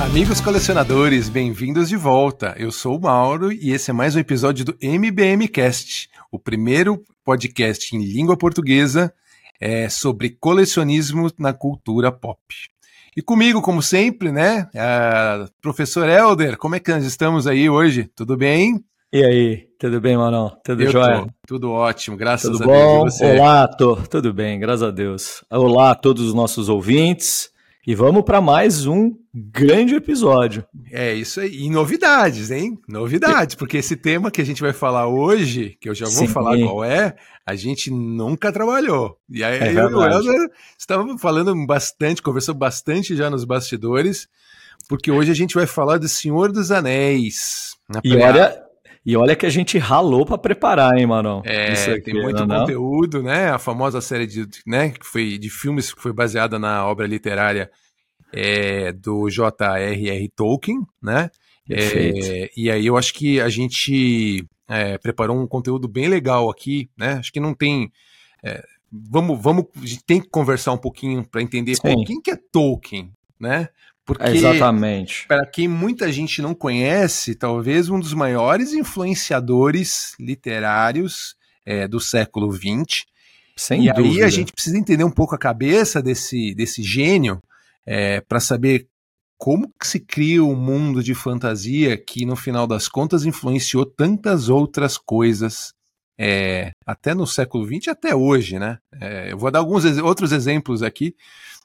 Amigos colecionadores, bem-vindos de volta. Eu sou o Mauro e esse é mais um episódio do MBM Cast, o primeiro podcast em língua portuguesa é, sobre colecionismo na cultura pop. E comigo, como sempre, né, professor Helder, como é que nós estamos aí hoje? Tudo bem? E aí, tudo bem, Manão? Tudo Eu jóia? Tô, tudo ótimo, graças tudo a? Deus. Tudo bom? Olá, tô, tudo bem, graças a Deus. Olá a todos os nossos ouvintes. E vamos para mais um grande episódio. É isso aí. E novidades, hein? Novidades, porque esse tema que a gente vai falar hoje, que eu já vou Sim. falar qual é, a gente nunca trabalhou. E aí é eu e o Helder estávamos falando bastante, conversou bastante já nos bastidores, porque hoje a gente vai falar do Senhor dos Anéis. e olha, e olha que a gente ralou para preparar, hein, Marão? É, aqui, tem muito não, conteúdo, né? A famosa série de, né, que foi, de filmes que foi baseada na obra literária é, do J.R.R. Tolkien, né? É, e aí eu acho que a gente é, preparou um conteúdo bem legal aqui, né? Acho que não tem. É, vamos, vamos, a gente tem que conversar um pouquinho para entender pô, quem que é Tolkien, né? Porque, Exatamente. Para quem muita gente não conhece, talvez um dos maiores influenciadores literários é, do século XX. Sem e dúvida. aí a gente precisa entender um pouco a cabeça desse, desse gênio é, para saber como se cria um mundo de fantasia que, no final das contas, influenciou tantas outras coisas, é, até no século XX até hoje, né? É, eu vou dar alguns outros exemplos aqui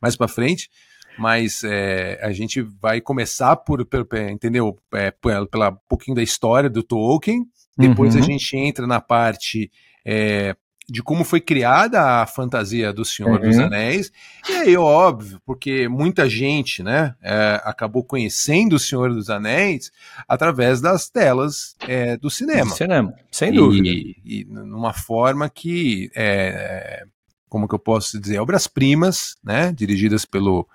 mais para frente, mas é, a gente vai começar por, por entendeu? É, pela um pouquinho da história do Tolkien, depois uhum. a gente entra na parte é, de como foi criada a fantasia do Senhor uhum. dos Anéis, e aí, óbvio, porque muita gente, né, é, acabou conhecendo o Senhor dos Anéis através das telas é, do cinema. Do cinema, sem dúvida. E, e numa forma que, é, como que eu posso dizer, obras-primas, né, dirigidas pelo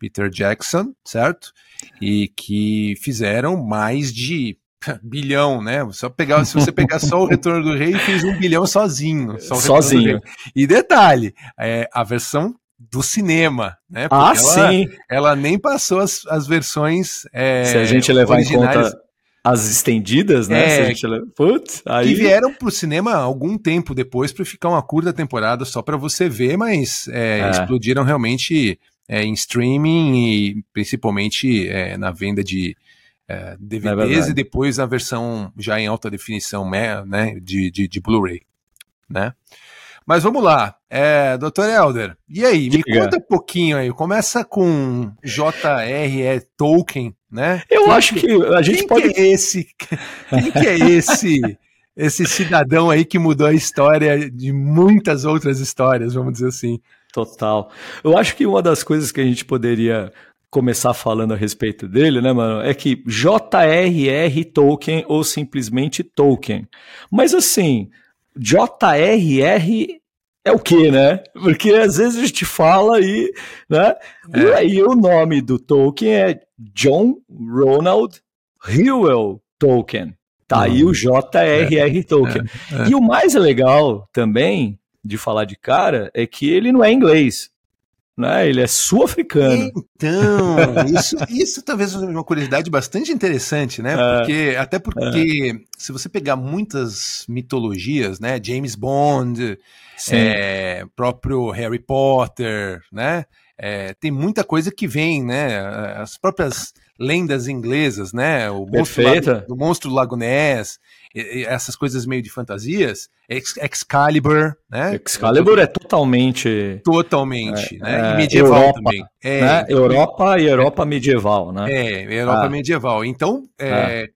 Peter Jackson, certo? E que fizeram mais de bilhão, né? Só pegar, se você pegar só o Retorno do Rei, fez um bilhão sozinho. sozinho. E detalhe, é, a versão do cinema, né? Porque ah, ela, sim. Ela nem passou as, as versões. É, se a gente levar originais. em conta as estendidas, né? É, Putz, aí... Que vieram pro cinema algum tempo depois para ficar uma curta temporada só para você ver, mas é, é. explodiram realmente é, em streaming e principalmente é, na venda de é, DVDs é e depois a versão já em alta definição né, né de, de, de Blu-ray. Né? Mas vamos lá, é, Dr. Elder, e aí, me conta um pouquinho aí, começa com J.R.R. Tolkien, né? Eu quem acho que, que a gente quem pode... Que é esse, quem que é esse, esse cidadão aí que mudou a história de muitas outras histórias, vamos dizer assim? Total. Eu acho que uma das coisas que a gente poderia começar falando a respeito dele, né, mano, é que J.R.R. Tolkien ou simplesmente Tolkien. Mas assim, J.R.R. é o que, né? Porque às vezes a gente fala e, né? É. E aí o nome do Tolkien é John Ronald Reuel Tolkien. Tá aí o. J.R.R. É. Tolkien. É. E o mais legal também de falar de cara é que ele não é inglês. Né? Ele é sul-africano. Então, isso, isso talvez seja uma curiosidade bastante interessante, né? É, porque, até porque, é. se você pegar muitas mitologias, né? James Bond, é, próprio Harry Potter, né? É, tem muita coisa que vem, né? As próprias lendas inglesas, né? O monstro, Lago, o monstro Lago Ness, essas coisas meio de fantasias, Excalibur, né? Excalibur é totalmente. Totalmente, é, né? E é, medieval Europa, também. É, né? Europa e Europa medieval, né? É, Europa ah. medieval. Então,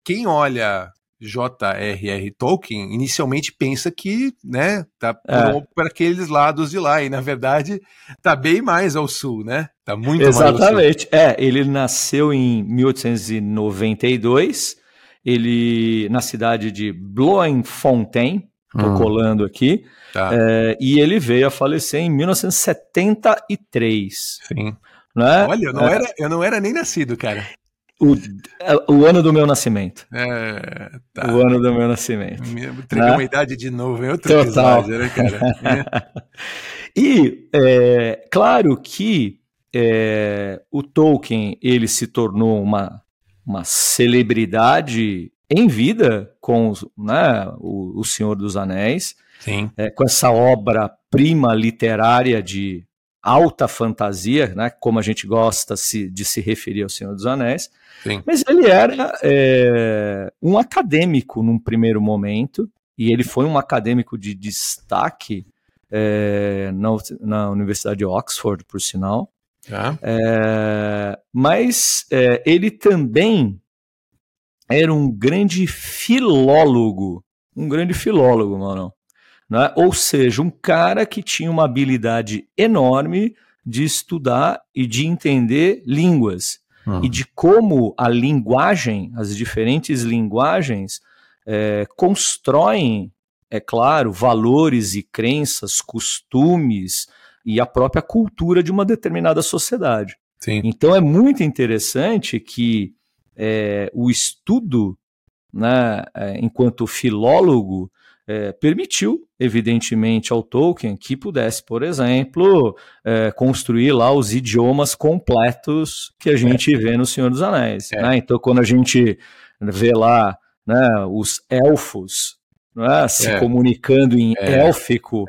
quem olha J.R.R. Tolkien inicialmente pensa que, né, tá é. para aqueles lados de lá e na verdade tá bem mais ao sul, né? Tá muito Exatamente. É, ele nasceu em 1892 ele na cidade de Bloemfontein, estou hum. colando aqui, tá. é, e ele veio a falecer em 1973. Sim. Né? Olha, eu não, é, era, eu não era nem nascido, cara. O, o ano do meu nascimento. É, tá. O ano do meu nascimento. Entreguei né? uma idade de novo em outro Total. episódio, né, cara? e, é, claro que é, o Tolkien ele se tornou uma, uma celebridade em vida com né, o, o Senhor dos Anéis, é, com essa obra-prima literária de alta fantasia, né, como a gente gosta se, de se referir ao Senhor dos Anéis. Sim. Mas ele era é, um acadêmico num primeiro momento, e ele foi um acadêmico de destaque é, na, na, Universidade de Oxford, por sinal. Ah. É, mas é, ele também era um grande filólogo, um grande filólogo, mano. Né? Ou seja, um cara que tinha uma habilidade enorme de estudar e de entender línguas. Uhum. E de como a linguagem, as diferentes linguagens, é, constroem, é claro, valores e crenças, costumes e a própria cultura de uma determinada sociedade. Sim. Então é muito interessante que é, o estudo, né, é, enquanto filólogo, é, permitiu, evidentemente, ao Tolkien que pudesse, por exemplo, é, construir lá os idiomas completos que a gente é. vê no Senhor dos Anéis. É. Né? Então, quando a gente vê lá né, os elfos né, se é. comunicando em élfico,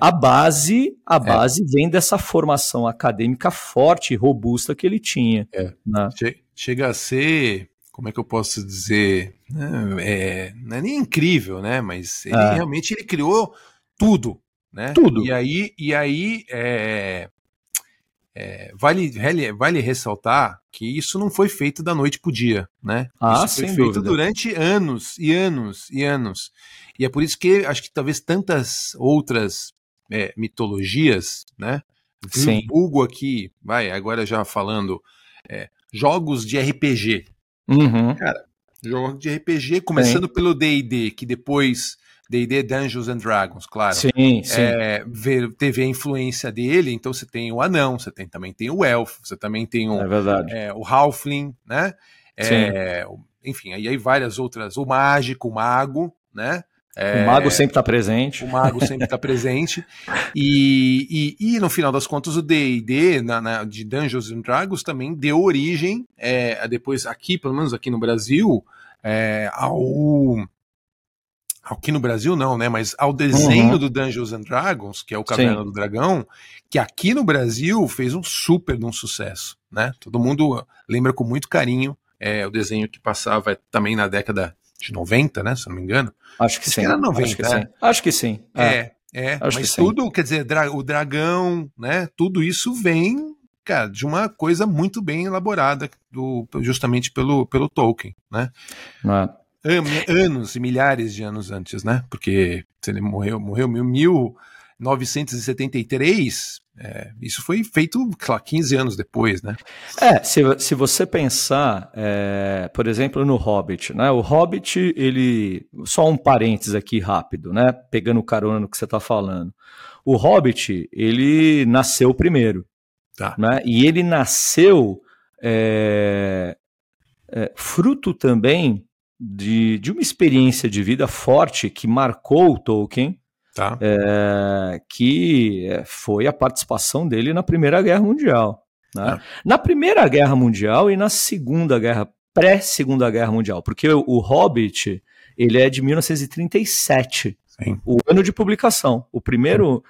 a base, a base vem dessa formação acadêmica forte e robusta que ele tinha. Né? Chega a ser como é que eu posso dizer? É, não é nem incrível, né? Mas ele ah. realmente ele criou tudo, né? Tudo. E aí, e aí é, é, vale, vale ressaltar que isso não foi feito da noite para o dia, né? Ah, isso foi feito dúvida. durante anos e anos e anos. E é por isso que acho que talvez tantas outras é, mitologias, né? Sim. Hugo aqui, vai, agora já falando, é, jogos de RPG, Uhum. Cara, jogo de RPG, começando sim. pelo D&D, que depois... D&D Dungeons and Dragons, claro. Sim, sim. É, teve a influência dele, então você tem o anão, você tem, também tem o elfo, você também tem o, é verdade. É, o halfling, né? É, enfim, aí, aí várias outras, o mágico, o mago, né? É, o mago sempre está presente. O mago sempre está presente. E, e, e, no final das contas, o DD de Dungeons and Dragons também deu origem, é, depois aqui, pelo menos aqui no Brasil, é, ao. Aqui no Brasil não, né? Mas ao desenho uhum. do Dungeons and Dragons, que é o Caverna Sim. do Dragão, que aqui no Brasil fez um super um sucesso, né? Todo mundo lembra com muito carinho é, o desenho que passava também na década de 90, né? Se não me engano. Acho que sim. Era 90, Acho que sim. Né? Acho que sim. É, é. é Acho mas tudo, sim. quer dizer, o dragão, né? Tudo isso vem, cara, de uma coisa muito bem elaborada, do, justamente pelo, pelo Tolkien, né? É. Anos e milhares de anos antes, né? Porque ele morreu, morreu em 1973, é, isso foi feito, claro, 15 anos depois, né? É, se, se você pensar, é, por exemplo, no Hobbit, né? O Hobbit, ele. Só um parênteses aqui rápido, né? Pegando carona no que você está falando. O Hobbit, ele nasceu primeiro. Tá. Né? E ele nasceu é, é, fruto também de, de uma experiência de vida forte que marcou o Tolkien Tá. É, que é, foi a participação dele na Primeira Guerra Mundial. Né? É. Na Primeira Guerra Mundial e na Segunda Guerra, pré-Segunda Guerra Mundial, porque o, o Hobbit ele é de 1937, Sim. o ano de publicação. O primeiro.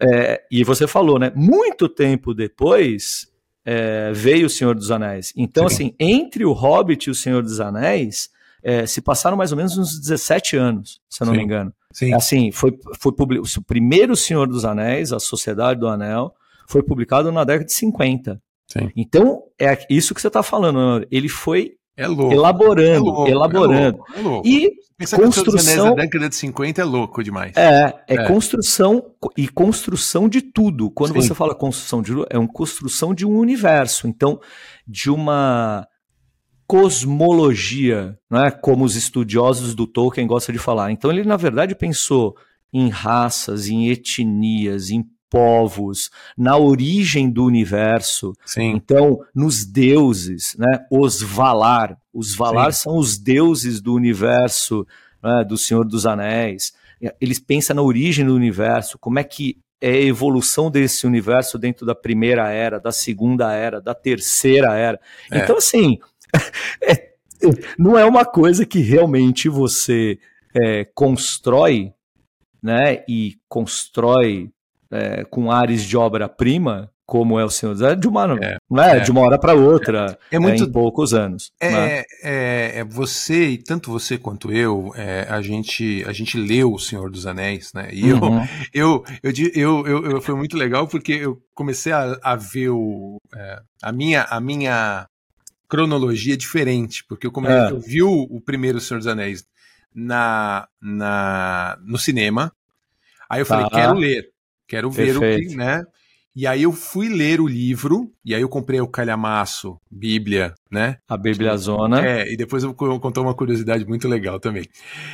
É, e você falou, né? Muito tempo depois é, veio o Senhor dos Anéis. Então, Sim. assim, entre o Hobbit e o Senhor dos Anéis, é, se passaram mais ou menos uns 17 anos, se eu não Sim. me engano. Sim. Assim, foi, foi o primeiro Senhor dos Anéis, a Sociedade do Anel, foi publicado na década de 50. Sim. Então, é isso que você está falando, ele foi é louco, elaborando, é louco, elaborando. É louco, é louco. E Pensar construção da década de 50 é louco demais. É, é, é, construção e construção de tudo. Quando Sim. você fala construção de é uma construção de um universo, então de uma cosmologia, né, como os estudiosos do Tolkien gostam de falar. Então ele, na verdade, pensou em raças, em etnias, em povos, na origem do universo. Sim. Então, nos deuses, né, os Valar. Os Valar Sim. são os deuses do universo, né, do Senhor dos Anéis. Eles pensam na origem do universo, como é que é a evolução desse universo dentro da primeira era, da segunda era, da terceira era. É. Então, assim, é, não é uma coisa que realmente você é, constrói, né? E constrói é, com ares de obra-prima, como é o Senhor dos Anéis, de uma, é, né, é. de uma hora para outra, é, é muito, em poucos anos. É, né? é, você, e tanto você quanto eu, é, a, gente, a gente leu O Senhor dos Anéis, né? E uhum. eu, eu, eu, eu, eu, foi muito legal porque eu comecei a, a ver o, a, minha, a minha cronologia diferente, porque eu, comecei, eu vi o, primeiro Senhor dos Anéis na, na, no cinema, aí eu falei, tá. quero ler, quero Perfeito. ver o que, né? E aí eu fui ler o livro, e aí eu comprei o calhamaço, Bíblia, né? A Bíblia Zona. É, e depois eu vou contar uma curiosidade muito legal também.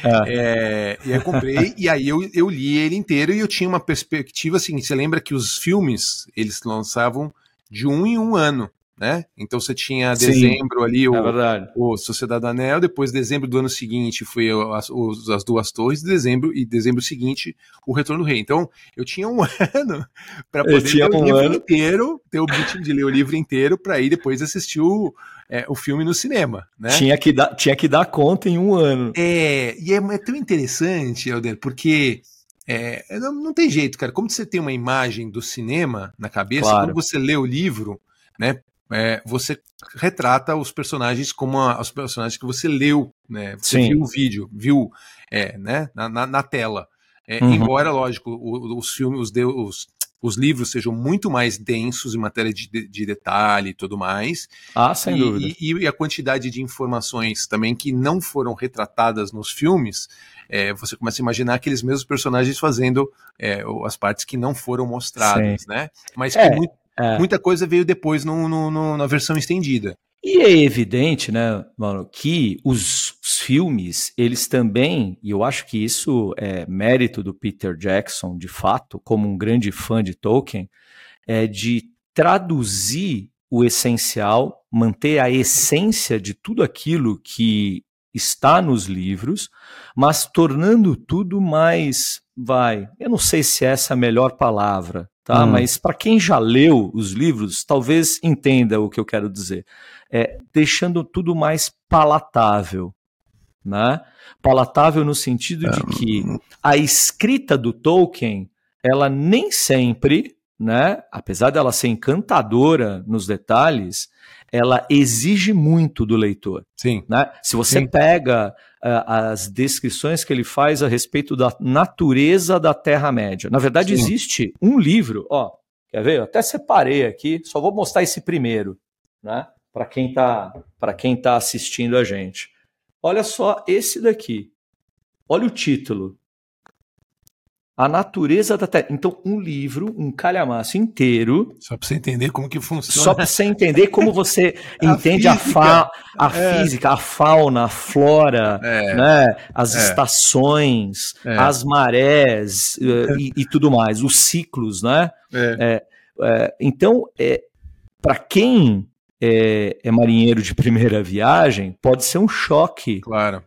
É. É, e aí eu comprei, e aí eu, eu li ele inteiro e eu tinha uma perspectiva assim, você lembra que os filmes, eles lançavam de um em um ano né? Então você tinha dezembro Sim, ali o, é o Sociedade do Anel, depois dezembro do ano seguinte foi as, as duas torres, dezembro e dezembro seguinte o Retorno do Rei. Então eu tinha um ano para poder ler um o livro ano. inteiro, ter o objetivo de ler o livro inteiro para ir depois assistir o, é, o filme no cinema, né? Tinha que dar, tinha que dar conta em um ano. É, e é, é tão interessante, Helder, porque é, não, não, tem jeito, cara. Como você tem uma imagem do cinema na cabeça, claro. quando você lê o livro, né? É, você retrata os personagens como a, os personagens que você leu, né? Você Sim. viu o vídeo, viu é, né? na, na, na tela. É, uhum. Embora, lógico, os filmes, os, os, os, livros sejam muito mais densos em matéria de, de detalhe e tudo mais. Ah, sem e, dúvida. E, e, a quantidade de informações também que não foram retratadas nos filmes, é, você começa a imaginar aqueles mesmos personagens fazendo é, as partes que não foram mostradas, Sim. né? Mas que é. muito, é. Muita coisa veio depois no, no, no, na versão estendida. E é evidente, né, mano, que os, os, filmes, eles também, e eu acho que isso é mérito do Peter Jackson, de fato, como um grande fã de Tolkien, é de traduzir o essencial, manter a essência de tudo aquilo que está nos livros, mas tornando tudo mais, vai, eu não sei se essa é a melhor palavra, tá? Hum. Mas para quem já leu os livros, talvez entenda o que eu quero dizer. É, deixando tudo mais palatável, né? Palatável no sentido de que a escrita do Tolkien, ela nem sempre, né, apesar dela ser encantadora nos detalhes, ela exige muito do leitor. Sim. Né? Se você Sim. pega uh, as descrições que ele faz a respeito da natureza da Terra-média. Na verdade, Sim. existe um livro, ó, quer ver? Eu até separei aqui, só vou mostrar esse primeiro, né? Para quem está para quem tá assistindo a gente. Olha só esse daqui. Olha o título. A natureza da Terra. Então, um livro, um calhamaço inteiro. Só para você entender como que funciona. Só para você entender como você entende a, fa a é. física, a fauna, a flora, é. né? as é. estações, é. as marés eh, e, e, tudo mais, os ciclos, né? É. É, então, para quem é, marinheiro de primeira viagem, pode ser um choque. Claro.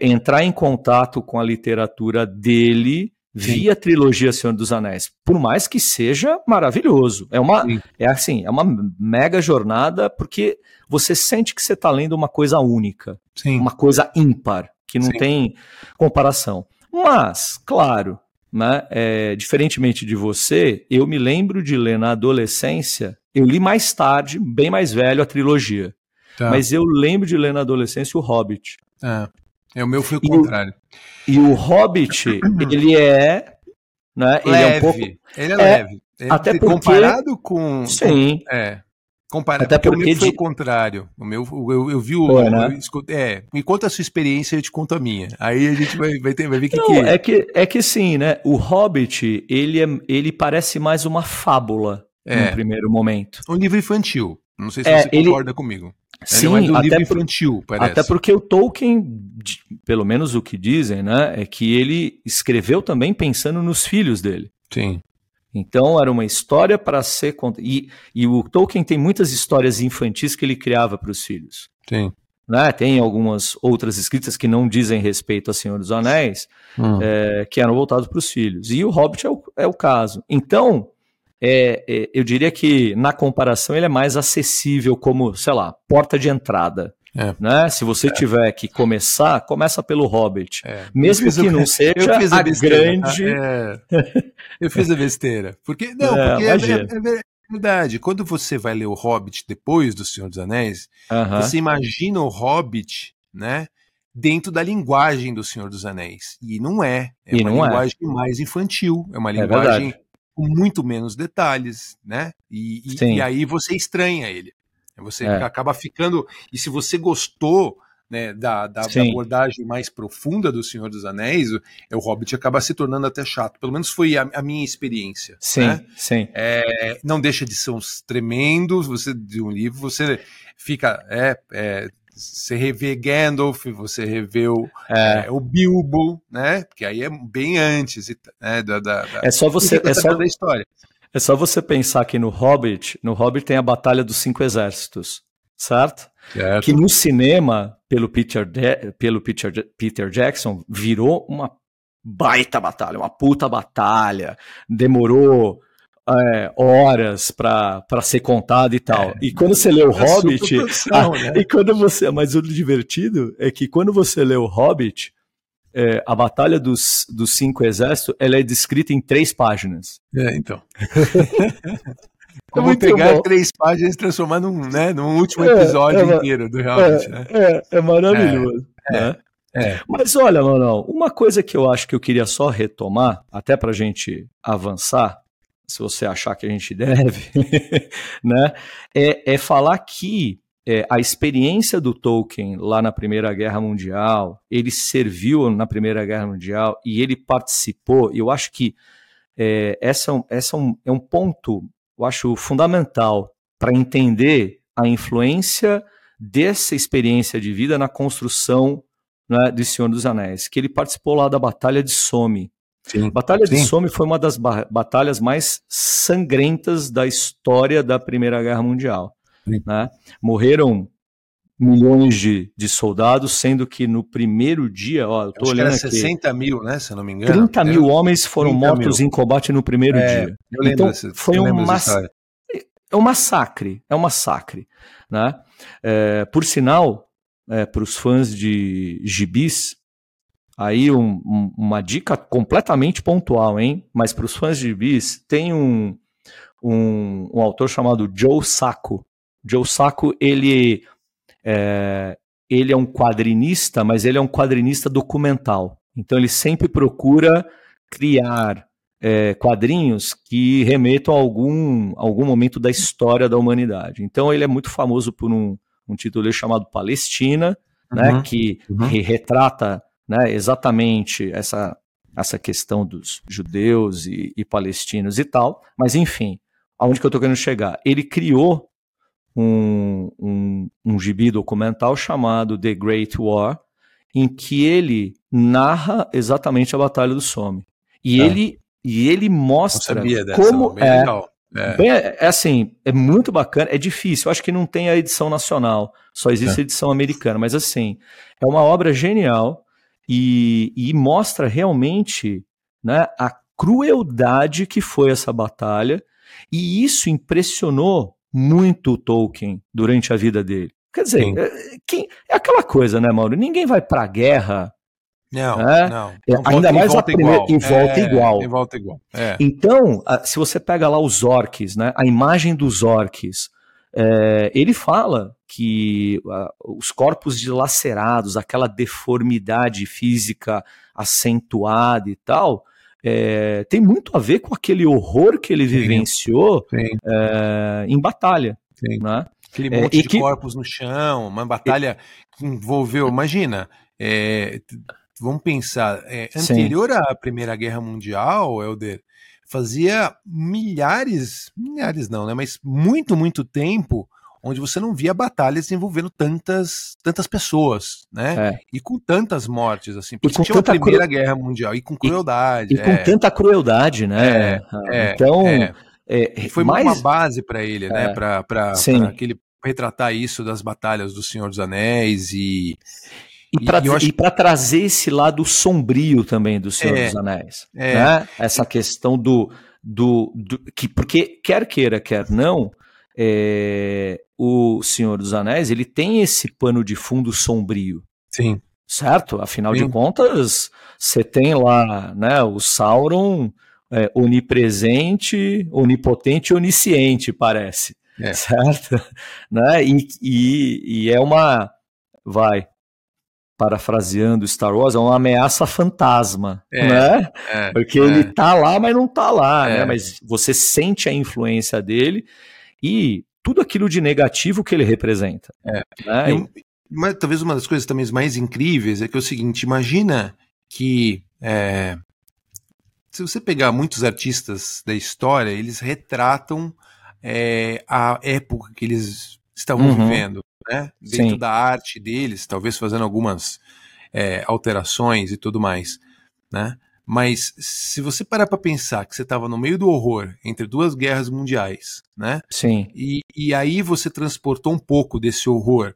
entrar em contato com a literatura dele via trilogia Senhor dos Anéis, por mais que seja maravilhoso. É uma Sim. é assim, é uma mega jornada porque você sente que você está lendo uma coisa única, Sim. uma coisa ímpar, que não Sim. tem comparação. Mas, claro, né, é, diferentemente de você, eu me lembro de ler na adolescência, eu li mais tarde, bem mais velho, a trilogia. Tá. Mas eu lembro de ler na adolescência o Hobbit. É. É, o meu foi o e contrário. O, e o Hobbit, ele é. Né, leve. Ele é um pouco. Ele é, é leve. Ele, até porque, comparado com. Sim. Com, é. Comparado, até porque, porque o meu foi de... o contrário. O meu, eu, eu vi o. Pô, né? eu, é, me conta a sua experiência e eu te conto a minha. Aí a gente vai, vai, ter, vai ver o que, que é. É que, é que sim, né? O Hobbit, ele, é, ele parece mais uma fábula é. no primeiro momento. Um livro infantil. Não sei se é, você ele... concorda comigo. Sim, é um até, infantil, parece. até porque o Tolkien, pelo menos o que dizem, né, é que ele escreveu também pensando nos filhos dele. Sim. Então era uma história para ser e, e o Tolkien tem muitas histórias infantis que ele criava para os filhos. Sim. né? Tem algumas outras escritas que não dizem respeito a Senhor dos Anéis, hum. é, que eram voltados para os filhos. E o Hobbit é o, é o caso. Então, é, é, eu diria que na comparação ele é mais acessível como, sei lá, porta de entrada. É. Né? Se você é. tiver que começar, começa pelo Hobbit. É. Mesmo que não seja a, a grande. É. eu fiz a besteira. Porque, não, porque verdade. Quando você vai ler o Hobbit depois do Senhor dos Anéis, uh -huh. você imagina o Hobbit, né? Dentro da linguagem do Senhor dos Anéis. E não é. É e uma é. linguagem é. mais infantil. É uma é linguagem com muito menos detalhes, né? E, e, e aí você estranha ele. Você é. acaba ficando. E se você gostou né, da, da, da, abordagem mais profunda do Senhor dos Anéis, o Hobbit acaba se tornando até chato. Pelo menos foi a, a minha experiência. Sim, né? sim. É, não deixa de ser uns tremendos. Você de um livro, você fica é, é, você revê Gandalf, você revê o, é. É, o Bilbo, né? Porque aí é bem antes né, da, da, da, é só você é só da história. É só você pensar que no Hobbit, no Hobbit tem a Batalha dos Cinco Exércitos, certo? certo. Que no cinema, pelo Peter, De pelo Peter, Peter Jackson, virou uma baita batalha, uma puta batalha. Demorou é, horas para ser contado e tal. É, e quando você lê o é Hobbit. Ah, né? E quando você. Mas o divertido é que quando você lê o Hobbit, é, a Batalha dos, dos Cinco Exércitos ela é descrita em três páginas. É, então. Como pegar bom. três páginas e transformar num, né, num último é, episódio é, inteiro do Hobbit. É, né? é, é maravilhoso. Né? É. Mas olha, Manuel, uma coisa que eu acho que eu queria só retomar, até para a gente avançar, se você achar que a gente deve, né, é, é falar que é, a experiência do Tolkien lá na Primeira Guerra Mundial, ele serviu na Primeira Guerra Mundial e ele participou, eu acho que é, essa, essa é, um, é um ponto, eu acho, fundamental para entender a influência dessa experiência de vida na construção né, de Senhor dos Anéis, que ele participou lá da Batalha de Somme, Sim, Batalha sim. de Somme foi uma das batalhas mais sangrentas da história da Primeira Guerra Mundial. Né? Morreram milhões de, de soldados, sendo que no primeiro dia, ó, eu tô Acho olhando que era 60 aqui, mil, né, se eu não me engano. 30 mil homens foram mortos mil. em combate no primeiro é, dia. Eu lembro então, foi um, mass... é um massacre, é um massacre, né? É, por sinal, é, para os fãs de gibis, Aí um, um, uma dica completamente pontual, hein? Mas para os fãs de bis, tem um, um, um, autor chamado Joe Sacco. Joe Sacco, ele é, ele é um quadrinista, mas ele é um quadrinista documental. Então ele sempre procura criar é, quadrinhos que remetam a algum, algum momento da história da humanidade. Então ele é muito famoso por um, um título chamado Palestina, né, uhum, né, que uhum. retrata né, exatamente essa, essa questão dos judeus e, e palestinos e tal, mas enfim, aonde que eu estou querendo chegar? Ele criou um, um, um gibi documental chamado The Great War, em que ele narra exatamente a Batalha do Somme. E, é. ele, e ele mostra como é, é. Bem, é assim, é muito bacana, é difícil. Eu acho que não tem a edição nacional, só existe a é. edição americana, mas assim, é uma obra genial e, e mostra realmente né, a crueldade que foi essa batalha, e isso impressionou muito o Tolkien durante a vida dele. Quer dizer, é, quem, é aquela coisa, né, Mauro? Ninguém vai para a guerra. Não, né? não, não. Ainda mais a primeira, em volta é, igual. Em volta igual. É. Então, se você pega lá os orques, né, a imagem dos orques, é, ele fala que uh, os corpos dilacerados, aquela deformidade física acentuada e tal, é, tem muito a ver com aquele horror que ele sim, vivenciou sim. É, em batalha. Sim. Né? Aquele é, monte de que... corpos no chão, uma batalha que envolveu, imagina, é, vamos pensar, é, anterior à Primeira Guerra Mundial, Helder, fazia milhares, milhares não, né? Mas muito, muito tempo onde você não via batalhas envolvendo tantas, tantas pessoas, né? É. E com tantas mortes, assim. Porque tinha a Primeira cru... Guerra Mundial e com crueldade. E, e é. com tanta crueldade, né? É, é então. É. É, foi mais... uma base para ele, né? Para aquele retratar isso das batalhas do Senhor dos Anéis e e para acho... trazer esse lado sombrio também do Senhor é, dos Anéis, é. né? Essa questão do, do, do, que porque quer queira quer não, é, o Senhor dos Anéis ele tem esse pano de fundo sombrio. Sim. Certo? Afinal Sim. de contas, você tem lá, né, o Sauron é, onipresente, onipotente, onisciente, parece. É. Certo? Né? E, e, e é uma. Vai, parafraseando Star Wars, é uma ameaça fantasma, é, né? É, Porque é. ele tá lá, mas não tá lá, né? É. Mas você sente a influência dele e tudo aquilo de negativo que ele representa. É. Né? Eu, mas talvez uma das coisas também mais incríveis é que é o seguinte, imagina que é, se você pegar muitos artistas da história, eles retratam é, a época que eles estavam uhum. vivendo né? Dentro Sim. da arte deles, talvez fazendo algumas é, alterações e tudo mais, né? Mas se você parar para pensar que você estava no meio do horror entre duas guerras mundiais, né? Sim. E, e aí você transportou um pouco desse horror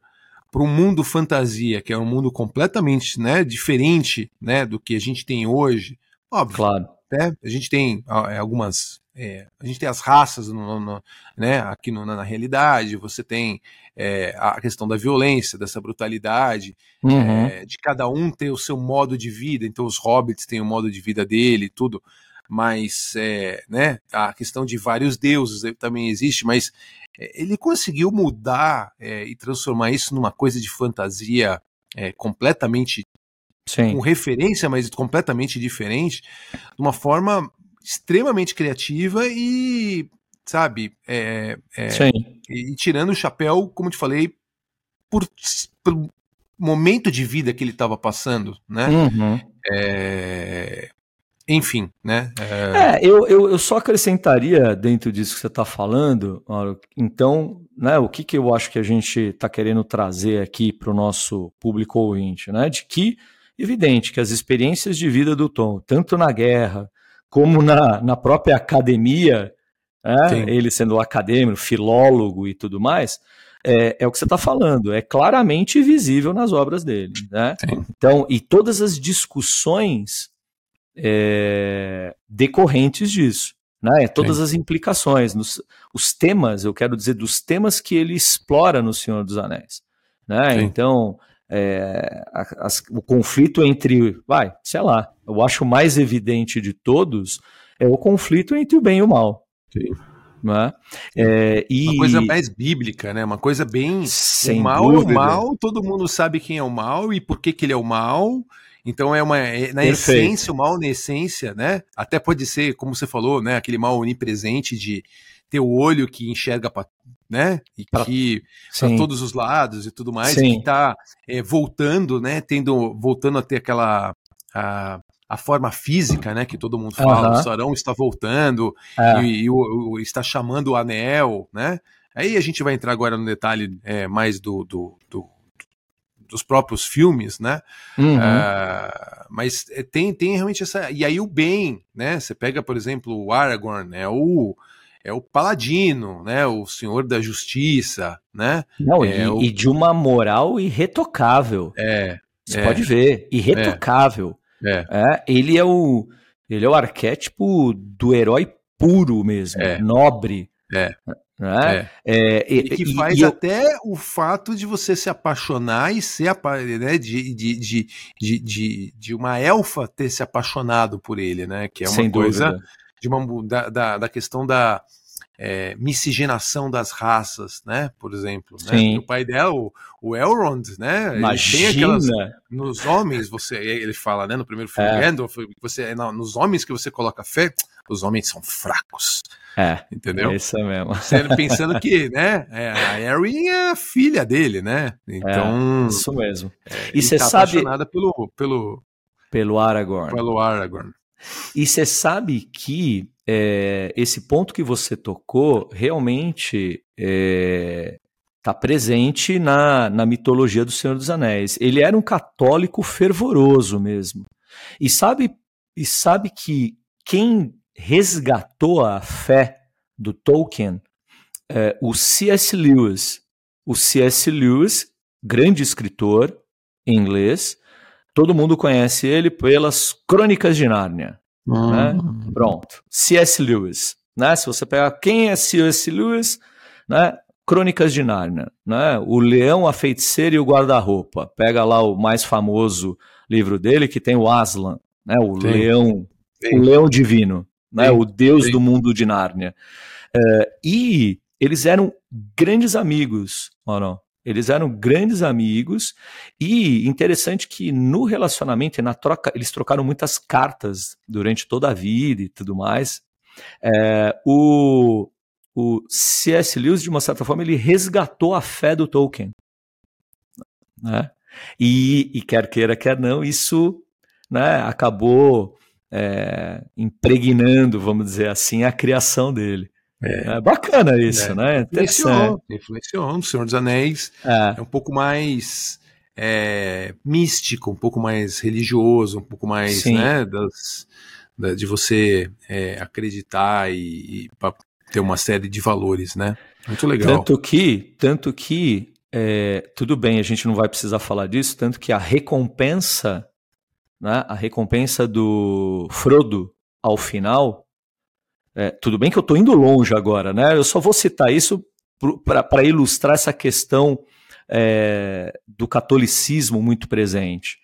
para um mundo fantasia, que é um mundo completamente, né, diferente, né, do que a gente tem hoje. Óbvio. Claro. Né? A gente tem é, algumas é, a gente tem as raças no, no, né, aqui no, na, realidade, você tem é, a questão da violência, dessa brutalidade, uhum. é, de cada um ter o seu modo de vida, então os hobbits têm o modo de vida dele tudo, mas é, né, a questão de vários deuses também existe, mas é, ele conseguiu mudar é, e transformar isso numa coisa de fantasia completamente Sim. com referência, mas completamente diferente, de uma forma extremamente criativa e, sabe, é, é, e tirando o chapéu, como te falei, por, por momento de vida que ele estava passando, né? Uhum. É, enfim, né? É, é eu, eu, eu, só acrescentaria dentro disso que você está falando, Mauro, então, né, o que, que eu acho que a gente está querendo trazer aqui para o nosso público ouvinte, né? De que, evidente, que as experiências de vida do Tom, tanto na guerra, como na, na própria academia, né? ele sendo acadêmico, filólogo e tudo mais, é, é o que você está falando, é claramente visível nas obras dele. Né? Então, e todas as discussões é, decorrentes disso. Né? Todas Sim. as implicações, nos, os temas, eu quero dizer, dos temas que ele explora no Senhor dos Anéis. Né? Então, é, as, o conflito entre, vai, sei lá, eu acho mais evidente de todos é o conflito entre o bem e o mal. Sim. Né? É, e... Uma coisa mais bíblica, né? Uma coisa bem. Sem o mal dúvida. é o mal, todo mundo sabe quem é o mal e por que, que ele é o mal. Então é uma. É, na Perfeito. essência, o mal na essência, né? Até pode ser, como você falou, né? Aquele mal onipresente de ter o olho que enxerga para né? E pra, que para todos os lados e tudo mais, sim. que está é, voltando, né? Tendo, voltando a ter aquela a, a forma física, né? Que todo mundo fala, uhum. o Sarão está voltando é. e, e o, o, está chamando o anel, né? Aí a gente vai entrar agora no detalhe é, mais do, do, do dos próprios filmes, né? Uhum. Uh, mas é, tem, tem realmente essa. E aí o bem, né? Você pega, por exemplo, o Aragorn, né? O, é o paladino, né? O senhor da justiça, né? Não, é e, o... e, de uma moral irretocável. É. Você é, pode ver, irretocável. É. é. Ele é o ele é o arquétipo do herói puro mesmo, é. nobre. É. Né? É. é e que faz e, até eu... o fato de você se apaixonar e ser né, de, de, de, de, de, uma elfa ter se apaixonado por ele, né? Que é uma Sem coisa dúvida de uma, da, da, da questão da é, miscigenação das raças, né? Por exemplo, né? o pai dela, o, o Elrond, né? Imagina. Ele tem aquelas nos homens, você ele fala, né? No primeiro filme, é. Gandalf, você não, nos homens que você coloca fé, os homens são fracos. É, entendeu? É isso mesmo. Você pensando que, né, é, a Erin é a filha dele, né? Então, é, isso mesmo. É, e você tá sabe apaixonada pelo pelo pelo Aragorn. Pelo Aragorn. E você sabe que é, esse ponto que você tocou realmente está é, tá presente na, na mitologia do Senhor dos Anéis. Ele era um católico fervoroso mesmo. E sabe, e sabe que quem resgatou a fé do Tolkien, é, o C.S. Lewis, o C.S. Lewis, grande escritor inglês, todo mundo conhece ele pelas Crônicas de Nárnia. Né? Pronto. C.S. Lewis. Né? Se você pegar quem é C.S. Lewis, né? Crônicas de Nárnia, né? O Leão, a Feiticeira e o Guarda-Roupa. Pega lá o mais famoso livro dele, que tem o Aslan, né? O Sim. Leão, Sim. o Leão Divino, né? O Deus Sim. do mundo de Nárnia. É, e eles eram grandes amigos, não? Eles eram grandes amigos e interessante que no relacionamento e na troca eles trocaram muitas cartas durante toda a vida e tudo mais. É, o, o C.S. Lewis de uma certa forma ele resgatou a fé do Tolkien, né? E, e quer queira quer não isso, né? Acabou é, impregnando, vamos dizer assim, a criação dele. É, é bacana isso, é. né? Influenciou, influenciou no Senhor dos Anéis. É, é um pouco mais é, místico, um pouco mais religioso, um pouco mais, Sim. né, das, da, de você é, acreditar e, e ter uma série de valores, né? Muito legal. Tanto que, tanto que, é, tudo bem, a gente não vai precisar falar disso, tanto que a recompensa, né, a recompensa do Frodo ao final é, tudo bem que eu estou indo longe agora, né? Eu só vou citar isso para ilustrar essa questão é, do catolicismo muito presente.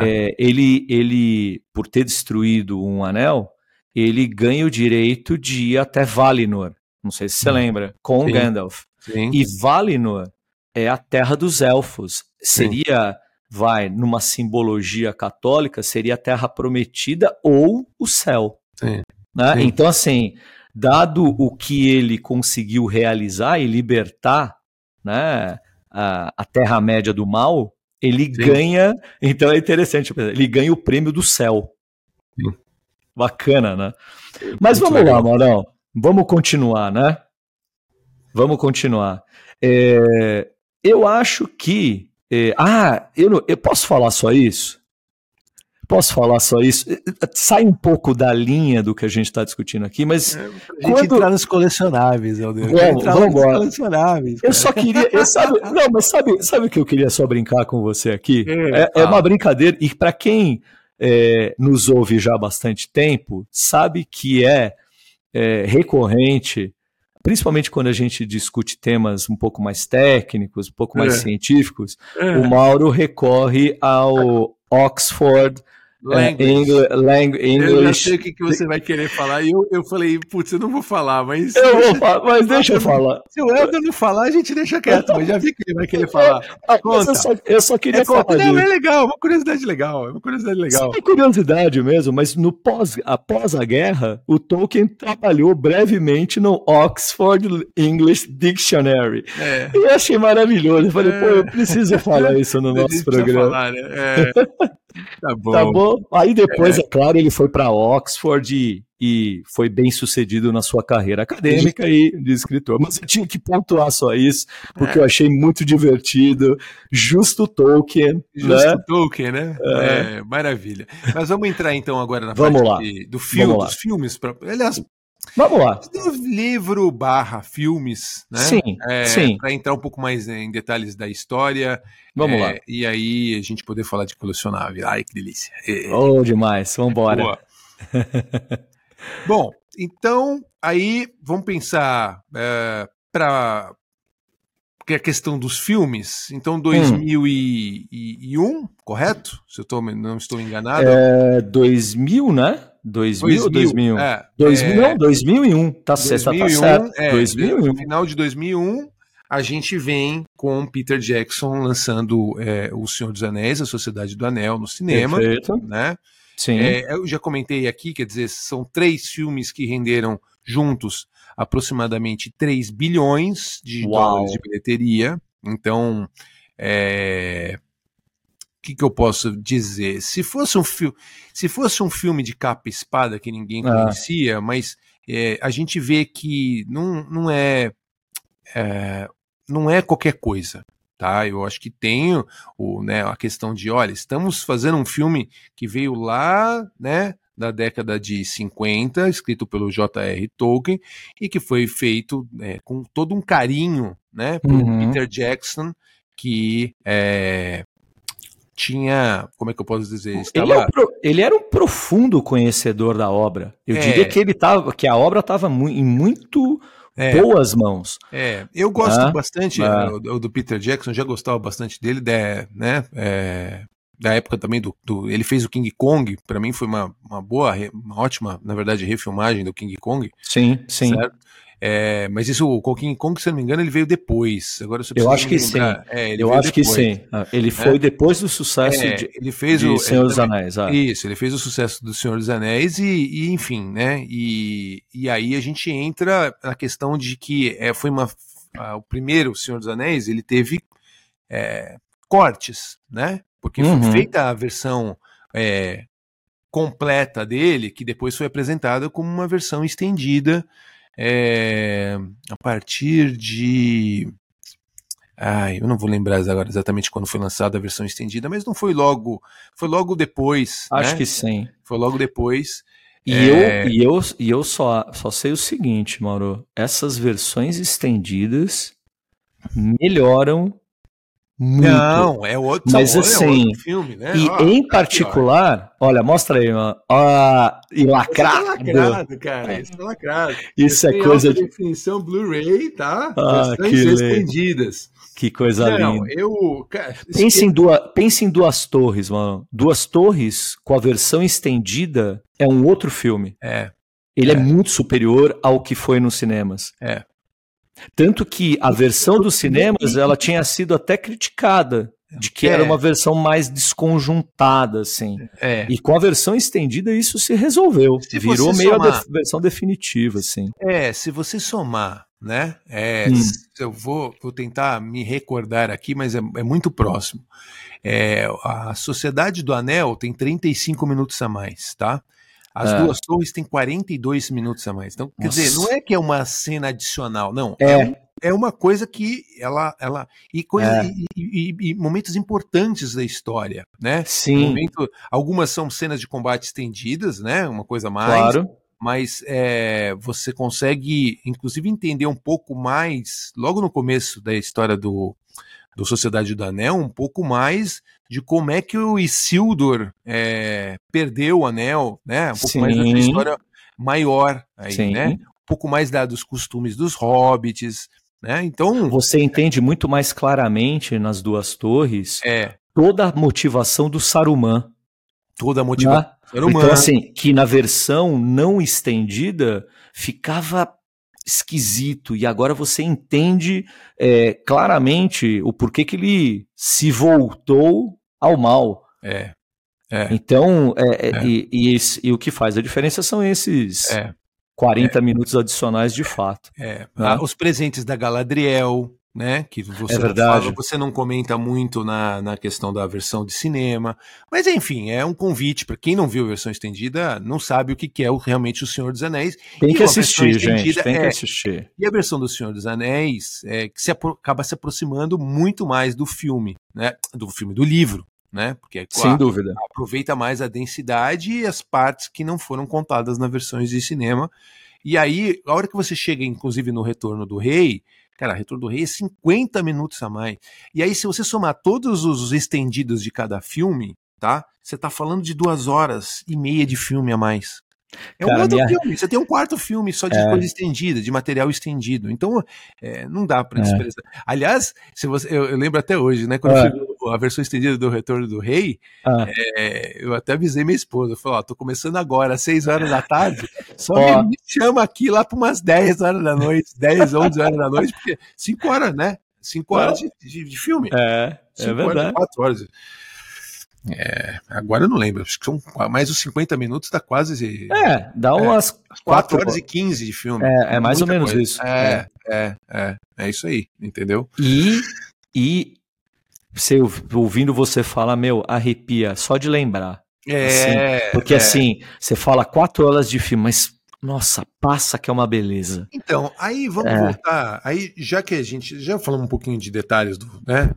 É. ele, ele, por ter destruído um anel, ele ganha o direito de ir até Valinor. Não sei se você hum. lembra, com Sim. Gandalf. Sim. E Valinor é a terra dos elfos. Seria, Sim. vai, numa simbologia católica, seria a terra prometida ou o céu. Sim. Né? Então, assim, dado o que ele conseguiu realizar e libertar né, a, a Terra-média do mal, ele Sim. ganha. Então é interessante, ele ganha o prêmio do céu. Sim. Bacana, né? Mas Muito vamos legal. lá, Maurão. Vamos continuar, né? Vamos continuar. É, eu acho que. É, ah, eu, eu posso falar só isso? Posso falar só isso? Sai um pouco da linha do que a gente está discutindo aqui, mas. É, a gente quando... entrar nos colecionáveis, meu Deus. Vamos, vamos nos colecionáveis. Eu só queria. Eu sabe, não, mas sabe, sabe o que eu queria só brincar com você aqui? É, é, é uma brincadeira, e para quem é, nos ouve já há bastante tempo, sabe que é, é recorrente principalmente quando a gente discute temas um pouco mais técnicos, um pouco mais é. científicos, é. o Mauro recorre ao Oxford Language. É, English. Eu já sei o que, que você vai querer falar e eu, eu falei, putz, eu não vou falar, mas. Eu vou falar, mas deixa eu falar. Se o Helder não falar, a gente deixa quieto, mas já vi que ele vai querer falar. Ah. Eu só, eu, só, queria é, falar. Não, é legal, uma curiosidade legal, é uma curiosidade legal. É curiosidade mesmo, mas no pós, após a guerra, o Tolkien trabalhou brevemente no Oxford English Dictionary. É. E eu achei maravilhoso. Eu falei, é. pô, eu preciso falar isso no nosso programa. Falar, né? É. Tá bom. Tá bom? Aí depois, é, é claro, ele foi para Oxford e, e, foi bem sucedido na sua carreira acadêmica e de escritor. Mas eu tinha que pontuar só isso, porque é. eu achei muito divertido. Justo Tolkien. Justo né? Tolkien, né? É. é. maravilha. Mas vamos entrar então agora na vamos parte lá. Do filme, dos filmes. Pra, aliás, Vamos lá. Livro barra filmes, né? Sim, é, sim. Para entrar um pouco mais em detalhes da história. Vamos é, lá. E aí a gente poder falar de colecionável. Ai, que delícia. É. Oh, demais. Vamos embora. Bom, então aí vamos pensar é, para que é a questão dos filmes. Então 2001, hum. correto? Se eu tô, não estou enganado. É, 2000, né? 2000 ou 2001? É, 2000, é, não, 2001. Tá, 2001, tá certo. É, 2001. No final de 2001, a gente vem com Peter Jackson lançando é, O Senhor dos Anéis, A Sociedade do Anel, no cinema. Perfeito. Né? Sim. É, eu já comentei aqui, quer dizer, são três filmes que renderam juntos aproximadamente 3 bilhões de Uau. dólares de bilheteria. Então, é, que, que eu posso dizer? Se fosse um filme, se fosse um filme de capa e espada que ninguém ah. conhecia, mas é, a gente vê que não, não é, é, não é qualquer coisa, tá? Eu acho que tem o, né, a questão de, olha, estamos fazendo um filme que veio lá, né, da década de 50, escrito pelo J.R. Tolkien, e que foi feito é, com todo um carinho né? Por uhum. Peter Jackson, que é, tinha, como é que eu posso dizer? Estava... Ele, é um pro, ele, era um profundo conhecedor da obra. Eu é. diria que ele tava, que a obra estava mu em muito é. boas mãos. É, eu gosto ah, bastante ah. do, do, Peter Jackson, já gostava bastante dele, de, né? É, da época também do, do, Ele fez o King Kong, para mim foi uma, uma boa, uma ótima, na verdade, refilmagem do King Kong. Sim, sim. Certo? É, mas isso, o King Kong, se eu não me engano, ele veio depois. Agora eu acho que sim. É, eu acho depois. que sim. Ah, ele foi é. depois do sucesso é, de, ele fez de o, Senhor dos Anéis. Ah. Isso, ele fez o sucesso do Senhor dos Anéis e, e enfim, né? E, e aí a gente entra na questão de que é, foi uma, o primeiro Senhor dos Anéis, ele teve é, cortes, né? Porque uhum. foi feita a versão é, completa dele, que depois foi apresentada como uma versão estendida é, a partir de. Ai, eu não vou lembrar agora exatamente quando foi lançada a versão estendida, mas não foi logo. Foi logo depois. Acho né? que sim. Foi logo depois. E, é... eu, e eu, e eu só, só sei o seguinte, Mauro: essas versões estendidas melhoram muito. Não, é outro, Mas é assim, outro filme, né? E oh, em particular, olha, mostra aí, ó, ó e lacrado. Isso é lacrado, cara. Isso é lacrado. Isso é coisa de definição Blu-ray, tá? Ah, que estendidas. Que coisa Não, linda. Eu, cara, pense, em duas, pense em duas torres, mano. Duas torres com a versão estendida é um outro filme. É. Ele é, é muito superior ao que foi nos cinemas. É. Tanto que a versão dos cinemas ela tinha sido até criticada de que é. era uma versão mais desconjuntada, assim. É. E com a versão estendida isso se resolveu, se virou meio somar, a de versão definitiva, assim. É, se você somar, né? É, hum. Eu vou, vou tentar me recordar aqui, mas é, é muito próximo. É, a Sociedade do Anel tem 35 minutos a mais, tá? As é. duas torres têm 42 minutos a mais. Então, quer Nossa. dizer, não é que é uma cena adicional, não. É. é, é uma coisa que ela. ela e, coisa, é. e, e, e, momentos importantes da história, né? Sim. Momento, algumas são cenas de combate estendidas, né? Uma coisa mais. Claro. Mas é, você consegue, inclusive, entender um pouco mais, logo no começo da história do, do Sociedade do Anel, um pouco mais de como é que o Isildur é, perdeu o anel, né? Um pouco Sim. mais dessa história maior aí, Sim. né? Um pouco mais da, dos costumes dos hobbits, né? Então você entende muito mais claramente nas duas torres é. toda a motivação do Saruman. Toda a motivação. Né? Saruman. Então assim, que na versão não estendida ficava esquisito e agora você entende é, claramente o porquê que ele se voltou ao mal. É. é. Então, é, é, é. E, e, esse, e, o que faz a diferença são esses é. 40 é. minutos adicionais de fato. É. Né? Ah, os presentes da Galadriel, né? Que você, é verdade. Fala, você não comenta muito na, na questão da versão de cinema. Mas enfim, é um convite para quem não viu a versão estendida, não sabe o que, que é o, realmente o Senhor dos Anéis. Tem que assistir, gente. Tem é, que assistir. E a versão do Senhor dos Anéis é que se acaba se aproximando muito mais do filme, né? Do filme, do livro. Né? Porque Sem dúvida. aproveita mais a densidade e as partes que não foram contadas nas versões de cinema. E aí, a hora que você chega, inclusive, no Retorno do Rei, Cara, Retorno do Rei é 50 minutos a mais. E aí, se você somar todos os estendidos de cada filme, tá? Você tá falando de duas horas e meia de filme a mais. É Cara, um outro minha... filme. Você tem um quarto filme só de é. coisa estendida, de material estendido. Então, é, não dá para desprezar. É. Aliás, se você, eu, eu, lembro até hoje, né? Quando é. eu a versão estendida do Retorno do Rei, ah. é, eu até avisei minha esposa. Eu falei, ó, tô começando agora, às 6 horas da tarde. Só me, me, chama aqui lá para umas 10 horas da noite, 10, 11 horas da noite, porque 5 horas, né? 5 horas de, de, de, filme. É, é verdade. Horas, 4 horas. É, agora eu não lembro, acho que são mais os 50 minutos, dá quase. É, dá umas é, 4 horas e 15 de filme. É, é mais ou menos coisa. isso. É, é, é, é, é, isso aí, entendeu? E, e você, ouvindo você falar, meu, arrepia só de lembrar. É. Assim, porque é. assim, você fala 4 horas de filme, mas nossa, passa que é uma beleza. Então, aí vamos é. voltar. Aí, já que a gente já falamos um pouquinho de detalhes do, né?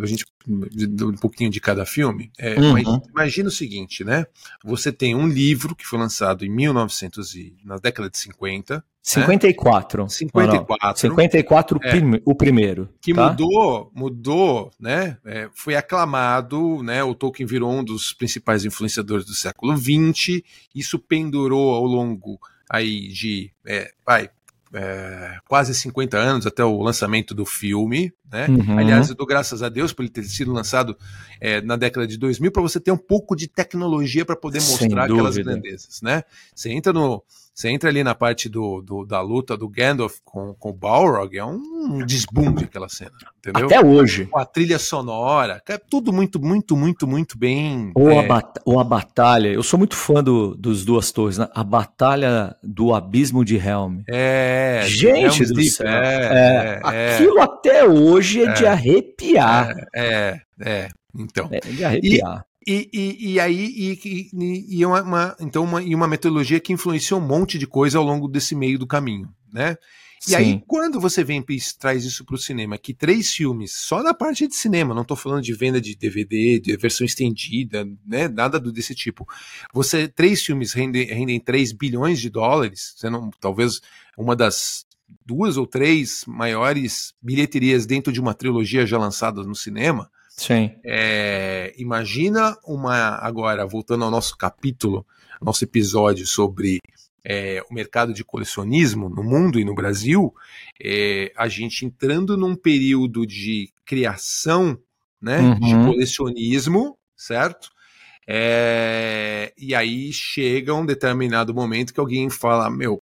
A gente um pouquinho de cada filme. É, uhum. Imagina o seguinte, né? Você tem um livro que foi lançado em 1900 e, na década de 50. 54. Né? 54. 54 é, o primeiro. Que tá? mudou, mudou, né? É, foi aclamado, né? O Tolkien virou um dos principais influenciadores do século XX. Isso pendurou ao longo aí de é, vai, é, quase 50 anos até o lançamento do filme, né? Uhum. Aliás, eu dou graças a Deus por ele ter sido lançado é, na década de 2000 para você ter um pouco de tecnologia para poder mostrar aquelas grandezas, né? Você entra no você entra ali na parte do, do da luta do Gandalf com, com o Balrog, é um desbunde aquela cena, entendeu? Até hoje. Com a trilha sonora, é tudo muito, muito, muito, muito bem. Ou, é... a, bat ou a batalha, eu sou muito fã do, dos Duas Torres, né? A batalha do Abismo de Helm. É. Gente do céu. É, é, é, aquilo até hoje é, de é. arrepiar. É, é, então. É de arrepiar. E, e, e aí, e, e, uma, uma, então uma, e uma metodologia que influenciou um monte de coisa ao longo desse meio do caminho, né? E Sim. aí, quando você vem e traz isso para o cinema, que três filmes, só na parte de cinema, não estou falando de venda de DVD, de versão estendida, né, nada desse tipo. Você, três filmes rendem, rendem 3 bilhões de dólares, não, talvez uma das duas ou três maiores bilheterias dentro de uma trilogia já lançada no cinema, Sim. É, imagina uma. Agora, voltando ao nosso capítulo, nosso episódio sobre é, o mercado de colecionismo no mundo e no Brasil, é, a gente entrando num período de criação né, uhum. de colecionismo, certo? É, e aí chega um determinado momento que alguém fala: Meu,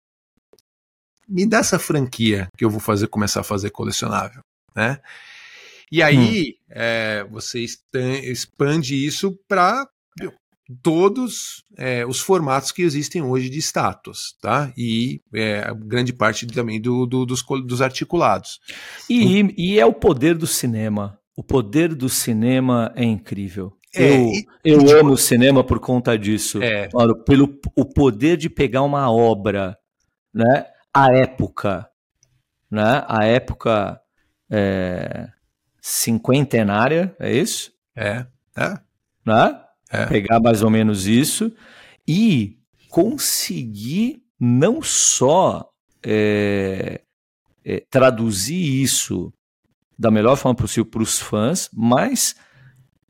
me dá essa franquia que eu vou fazer começar a fazer colecionável, né? E aí hum. é, você expande isso para todos é, os formatos que existem hoje de status, tá? E é, grande parte também do, do, dos, dos articulados. E, então, e é o poder do cinema. O poder do cinema é incrível. É, eu, e, eu e, amo o cinema por conta disso. É. Pelo o poder de pegar uma obra, né? A época, né? A época é, cinquentenária, é isso? É, é. Né? É. Pegar mais ou menos isso e conseguir não só é, é, traduzir isso da melhor forma possível para os fãs, mas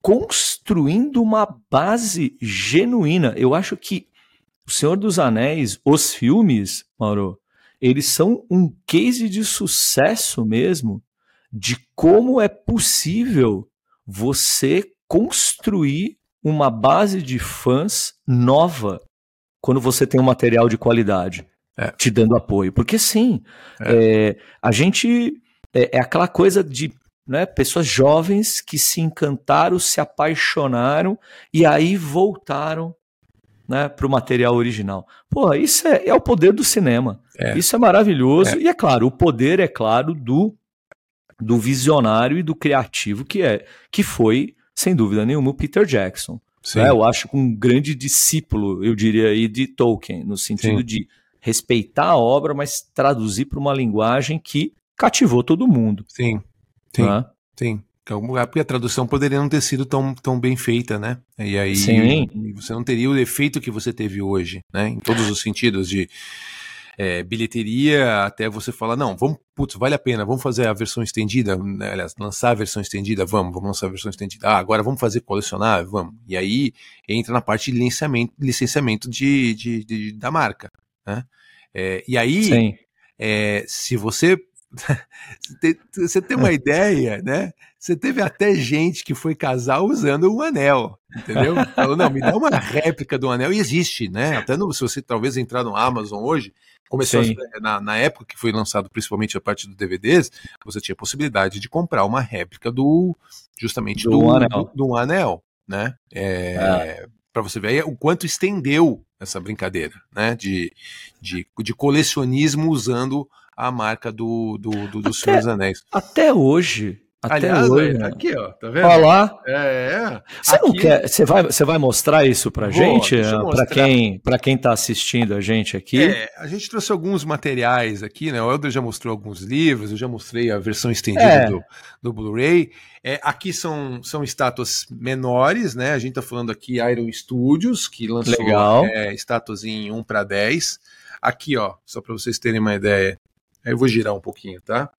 construindo uma base genuína. Eu acho que O Senhor dos Anéis, os filmes, Mauro, eles são um case de sucesso mesmo de como é possível você construir uma base de fãs nova quando você tem um material de qualidade é. te dando apoio. Porque sim, é. É, a gente é, é, aquela coisa de né, pessoas jovens que se encantaram, se apaixonaram e aí voltaram né, para o material original. Pô, isso é, é, o poder do cinema. É. Isso é maravilhoso. E é claro, o poder, é claro, do do visionário e do criativo que é, que foi, sem dúvida nenhuma, o Peter Jackson. Né? Eu acho um grande discípulo, eu diria aí, de Tolkien, no sentido Sim. de respeitar a obra, mas traduzir para uma linguagem que cativou todo mundo. Sim, sim, né? sim. Porque a tradução poderia não ter sido tão, tão bem feita, né? E aí Sim. você não teria o efeito que você teve hoje, né? Em todos os sentidos de é, bilheteria até você falar, não, vamos, putz, vale a pena, vamos fazer a versão estendida, né, aliás, lançar a versão estendida, vamos, vamos lançar a versão estendida. Ah, agora vamos fazer colecionar, vamos. E aí entra na parte de licenciamento, licenciamento de, de, de da marca, né? É, e aí, é, se você você tem uma ideia, né? Você teve até gente que foi casar usando um anel, entendeu? Falou, não, me dá uma réplica do anel, e existe, né? Até no, se você talvez entrar no Amazon hoje, Começou a, na, na, época que foi lançado principalmente a parte dos DVDs, você tinha a possibilidade de comprar uma réplica do justamente do, do anel, do, do anel né? É, é. Para você ver o quanto estendeu essa brincadeira, né? De, de, de colecionismo usando a marca do, do, do dos Senhor dos Anéis. Até hoje, Até Aliás, hoje, né? aqui, ó, tá vendo? Olha lá. É, é. Você aqui... não quer, você vai, você vai mostrar isso pra Vou, gente, para quem, para quem tá assistindo a gente aqui? É, a gente trouxe alguns materiais aqui, né? O Elder já mostrou alguns livros, eu já mostrei a versão estendida é. do, do Blu-ray. É, aqui são, são estátuas menores, né? A gente tá falando aqui Iron Studios, que lançou Legal. É, estátuas em 1 para 10. Aqui, ó, só para vocês terem uma ideia. Aí eu vou girar um pouquinho, tá?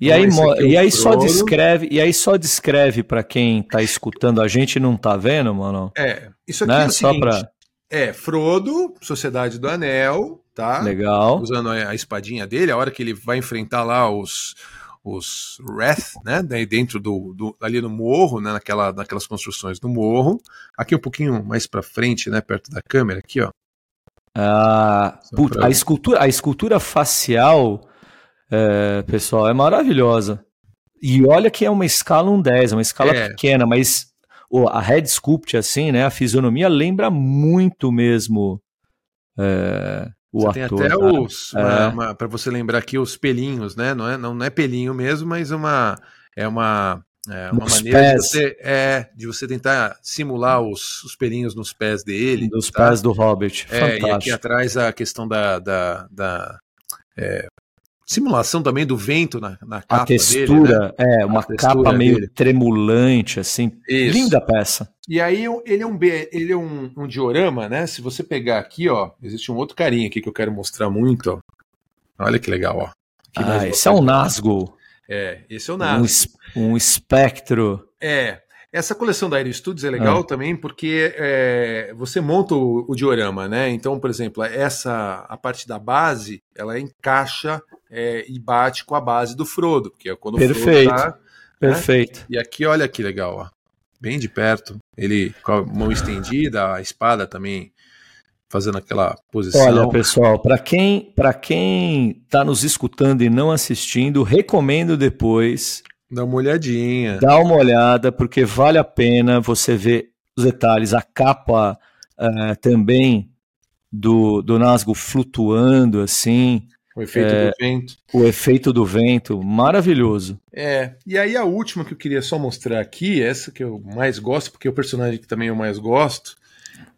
E aí, é e aí só descreve, e aí só descreve para quem tá escutando a gente e não tá vendo, mano. É, isso aqui né? é o seguinte, só pra... É, Frodo, Sociedade do Anel, tá? Legal. Usando a, espadinha dele, a hora que ele vai enfrentar lá os os Wrath, né? Daí dentro do, do, ali no morro, né? Naquela, naquelas construções do morro. Aqui um pouquinho mais para frente, né? Perto da câmera, aqui, ó. Ah, pra... a escultura, a escultura facial é, pessoal, é maravilhosa. E olha que é uma escala 1 10, é uma escala é. pequena, mas oh, a head sculpt, assim, né? A fisionomia lembra muito mesmo é, o você ator. Tem até os. É. Para você lembrar aqui, os pelinhos, né? Não é, não, não é pelinho mesmo, mas uma. É uma. É uma maneira pés. de você, é, de você tentar simular os, os pelinhos nos pés dele. Dos tá? pés do Hobbit. É, e aqui atrás a questão da, da, da é, simulação também do vento na, na capa. A textura, dele, né? é, uma capa meio dele. tremulante, assim. Isso. Linda peça. E aí ele é um ele é um, um, diorama, né? Se você pegar aqui, ó, existe um outro carinha aqui que eu quero mostrar muito, ó. Olha que legal, ó. ah, esse é um Nazgûl. É, esse é o Nazgûl. Um, um espectro. É, essa coleção da Aero Studios é legal ah. também porque é, você monta o, o, diorama, né? Então, por exemplo, essa a parte da base, ela encaixa é, e bate com a base do Frodo, porque é quando Perfeito. o Frodo tá, Perfeito. Né? E aqui, olha que legal, ó. Bem de perto. Ele com a mão estendida, a espada também fazendo aquela posição. Olha, pessoal, para quem para quem está nos escutando e não assistindo, recomendo depois Dá uma olhadinha. Dá uma olhada, porque vale a pena você ver os detalhes. A capa uh, também do, do Nasgo flutuando assim. O efeito é, do vento. O efeito do vento, maravilhoso. É, e aí a última que eu queria só mostrar aqui, essa que eu mais gosto, porque é o personagem que também eu mais gosto,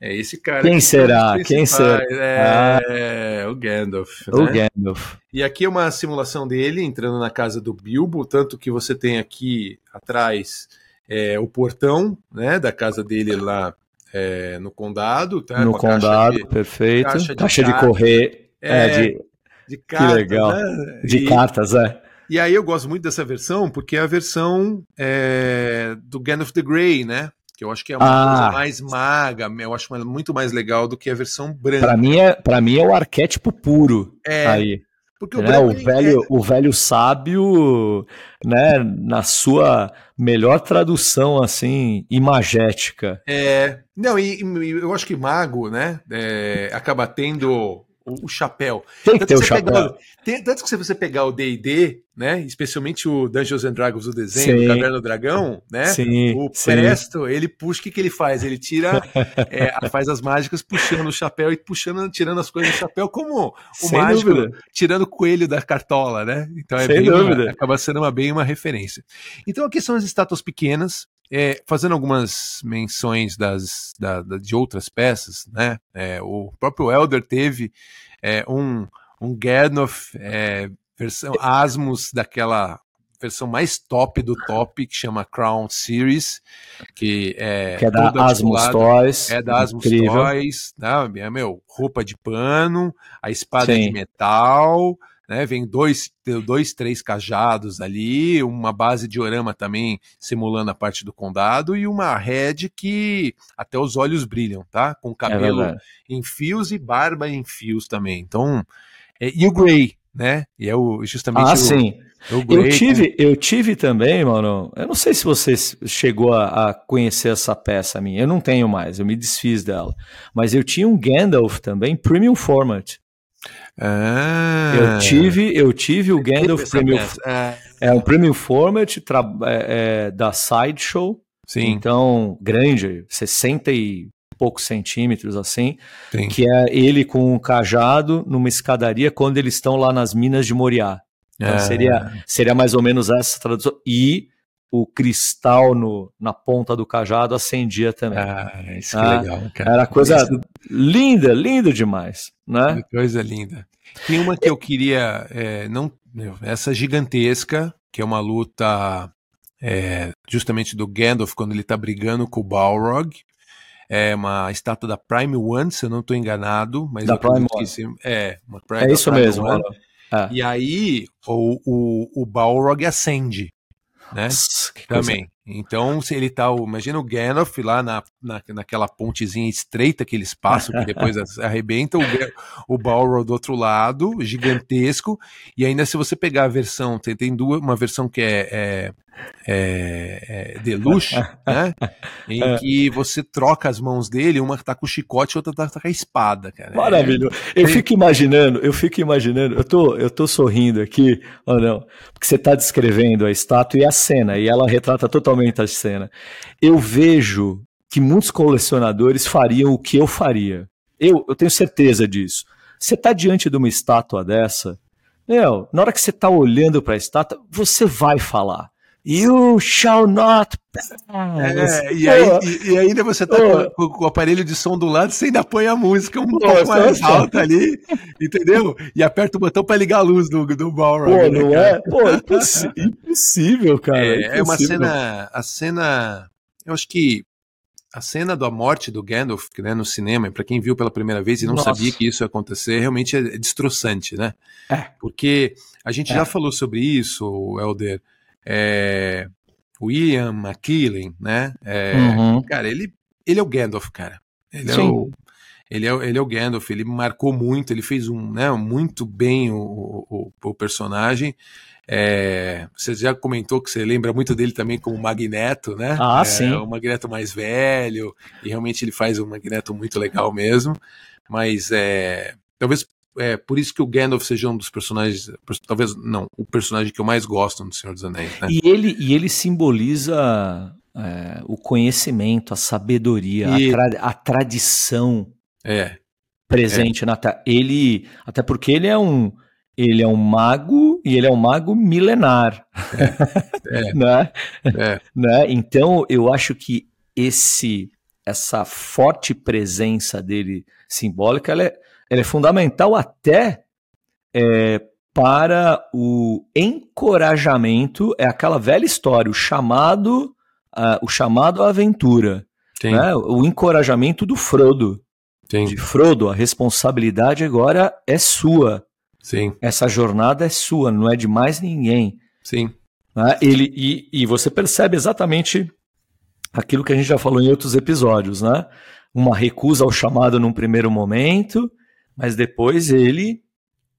é esse cara. Quem será? Quem será? É, ah. o Gandalf. O né? Gandalf. E aqui é uma simulação dele entrando na casa do Bilbo, tanto que você tem aqui atrás é, o portão né, da casa dele lá é, no condado. Tá? No condado, de, perfeito. Caixa de, caixa de correr. É, é, de, de cartas. Que legal. Né? De e, cartas, é. E aí eu gosto muito dessa versão, porque é a versão é, do Gandalf the Grey, né? Que eu acho que é uma ah. coisa mais maga, eu acho muito mais legal do que a versão branca. Para mim é, para mim é o arquétipo puro é, aí. Porque o, né? o velho, é... o velho sábio, né, na sua melhor tradução assim, imagética. É, não, e, e eu acho que mago, né, é, acaba tendo o, o chapéu. Tem que ter o chapéu. Pegar, tem, tanto que se você pegar o D&D, né, especialmente o Dungeons and Dragons, o desenho, sim. o Caverna do Dragão, né, sim, o Presto, ele puxa, o que, que ele faz? Ele tira, é, faz as mágicas puxando o chapéu e puxando, tirando as coisas do chapéu, como o Sem mágico dúvida. tirando o coelho da cartola, né? Então é Sem bem uma, acaba sendo uma, bem uma referência. Então aqui são as estátuas pequenas, é, fazendo algumas menções das, da, da, de outras peças, né? É, o próprio Elder teve é, um, um Gandalf é, versão Asmus daquela versão mais top do top que chama Crown Series que é, que é da Asmus Toys é da Asmus incrível. Toys né? é meu roupa de pano a espada Sim. de metal né? Vem dois, dois, três cajados ali, uma base de orama também simulando a parte do condado e uma head que até os olhos brilham, tá? Com cabelo é em fios e barba em fios também. Então, é, e o Grey, né? E é o, justamente ah, o, sim. O eu tive, eu tive também, mano. Eu não sei se você chegou a, a, conhecer essa peça minha. Eu não tenho mais, eu me desfiz dela. Mas eu tinha um Gandalf também, Premium Format. Ah. Eu tive, eu tive o Gandalf Premium. É. é um Premium Format tra, é, é, da Sideshow. Sim. Então, grande, 60 e poucos centímetros assim, Sim. que é ele com um cajado numa escadaria quando eles estão lá nas minas de Moriá. Então, é. seria, seria mais ou menos essa tradução. E o cristal no, na ponta do cajado acendia também. Ah, isso que ah, legal, cara. Era coisa isso... linda, linda demais, né? Coisa linda. Tem uma que eu queria, é, não, essa gigantesca, que é uma luta é, justamente do Gandalf quando ele está brigando com o Balrog. É uma estátua da Prime One, se eu não estou enganado, mas da Prime One. é, uma Prime, é isso Prime mesmo. One. É. E aí o, o, o Balrog acende, né? Nossa, Também. Coisa. Então, se ele tá. Imagina o Gandalf lá na, na, naquela pontezinha estreita que eles passam, que depois arrebenta, o, o Balrog do outro lado, gigantesco. E ainda se você pegar a versão, tem, tem duas, uma versão que é, é é, é, Deluxe, né? Em é. que você troca as mãos dele, uma tá com o chicote e outra tá, tá com a espada, cara. Maravilhoso. É, eu fico imaginando, eu fico imaginando, eu tô, eu tô sorrindo aqui, ou não, porque você tá descrevendo a estátua e a cena, e ela retrata totalmente a cena. Eu vejo que muitos colecionadores fariam o que eu faria. Eu, eu tenho certeza disso. Você tá diante de uma estátua dessa, meu, na hora que você tá olhando para a estátua, você vai falar You shall not É, e, aí, e, e, ainda você tá com, com, o aparelho de som do lado, você ainda põe a música um pouco mais alta ali, entendeu? E aperta o botão para ligar a luz do, do Balrog. Pô, né, não é? Pô, é impossível, cara. É, impossível. é, uma cena. A cena. Eu acho que a cena da morte do Gandalf, né, no cinema, para quem viu pela primeira vez e não Nossa. sabia que isso ia acontecer, realmente é destroçante, né? É. Porque a gente é. já falou sobre isso, Helder é, William McKillen, né? É, uhum. Cara, ele, ele é o Gandalf, cara. Ele é Sim. é o, ele é, ele é o Gandalf, ele marcou muito, ele fez um, né, muito bem o, o, o personagem. É, você já comentou que você lembra muito dele também como Magneto, né? Ah, é, sim. O Magneto mais velho, e realmente ele faz um Magneto muito legal mesmo. Mas é, talvez é por isso que o Gandalf seja um dos personagens, talvez não, o personagem que eu mais gosto no Senhor dos Anéis. Né? E, ele, e ele simboliza é, o conhecimento, a sabedoria, e... a, tra a, tradição é. presente é. na Terra. Ele, até porque ele é um ele é um mago e ele é um mago milenar, é, é, né? É. né? Então eu acho que esse essa forte presença dele simbólica, ela é, ela é fundamental até é, para o encorajamento, é aquela velha história, o chamado, o chamado à aventura, né? o encorajamento do Frodo. Sim. De Frodo, a responsabilidade agora é sua. Sim. Essa jornada é sua, não é de mais ninguém. Sim. Né? Ele, e, e você percebe exatamente aquilo que a gente já falou em outros episódios, né? Uma recusa ao chamado num primeiro momento, mas depois ele,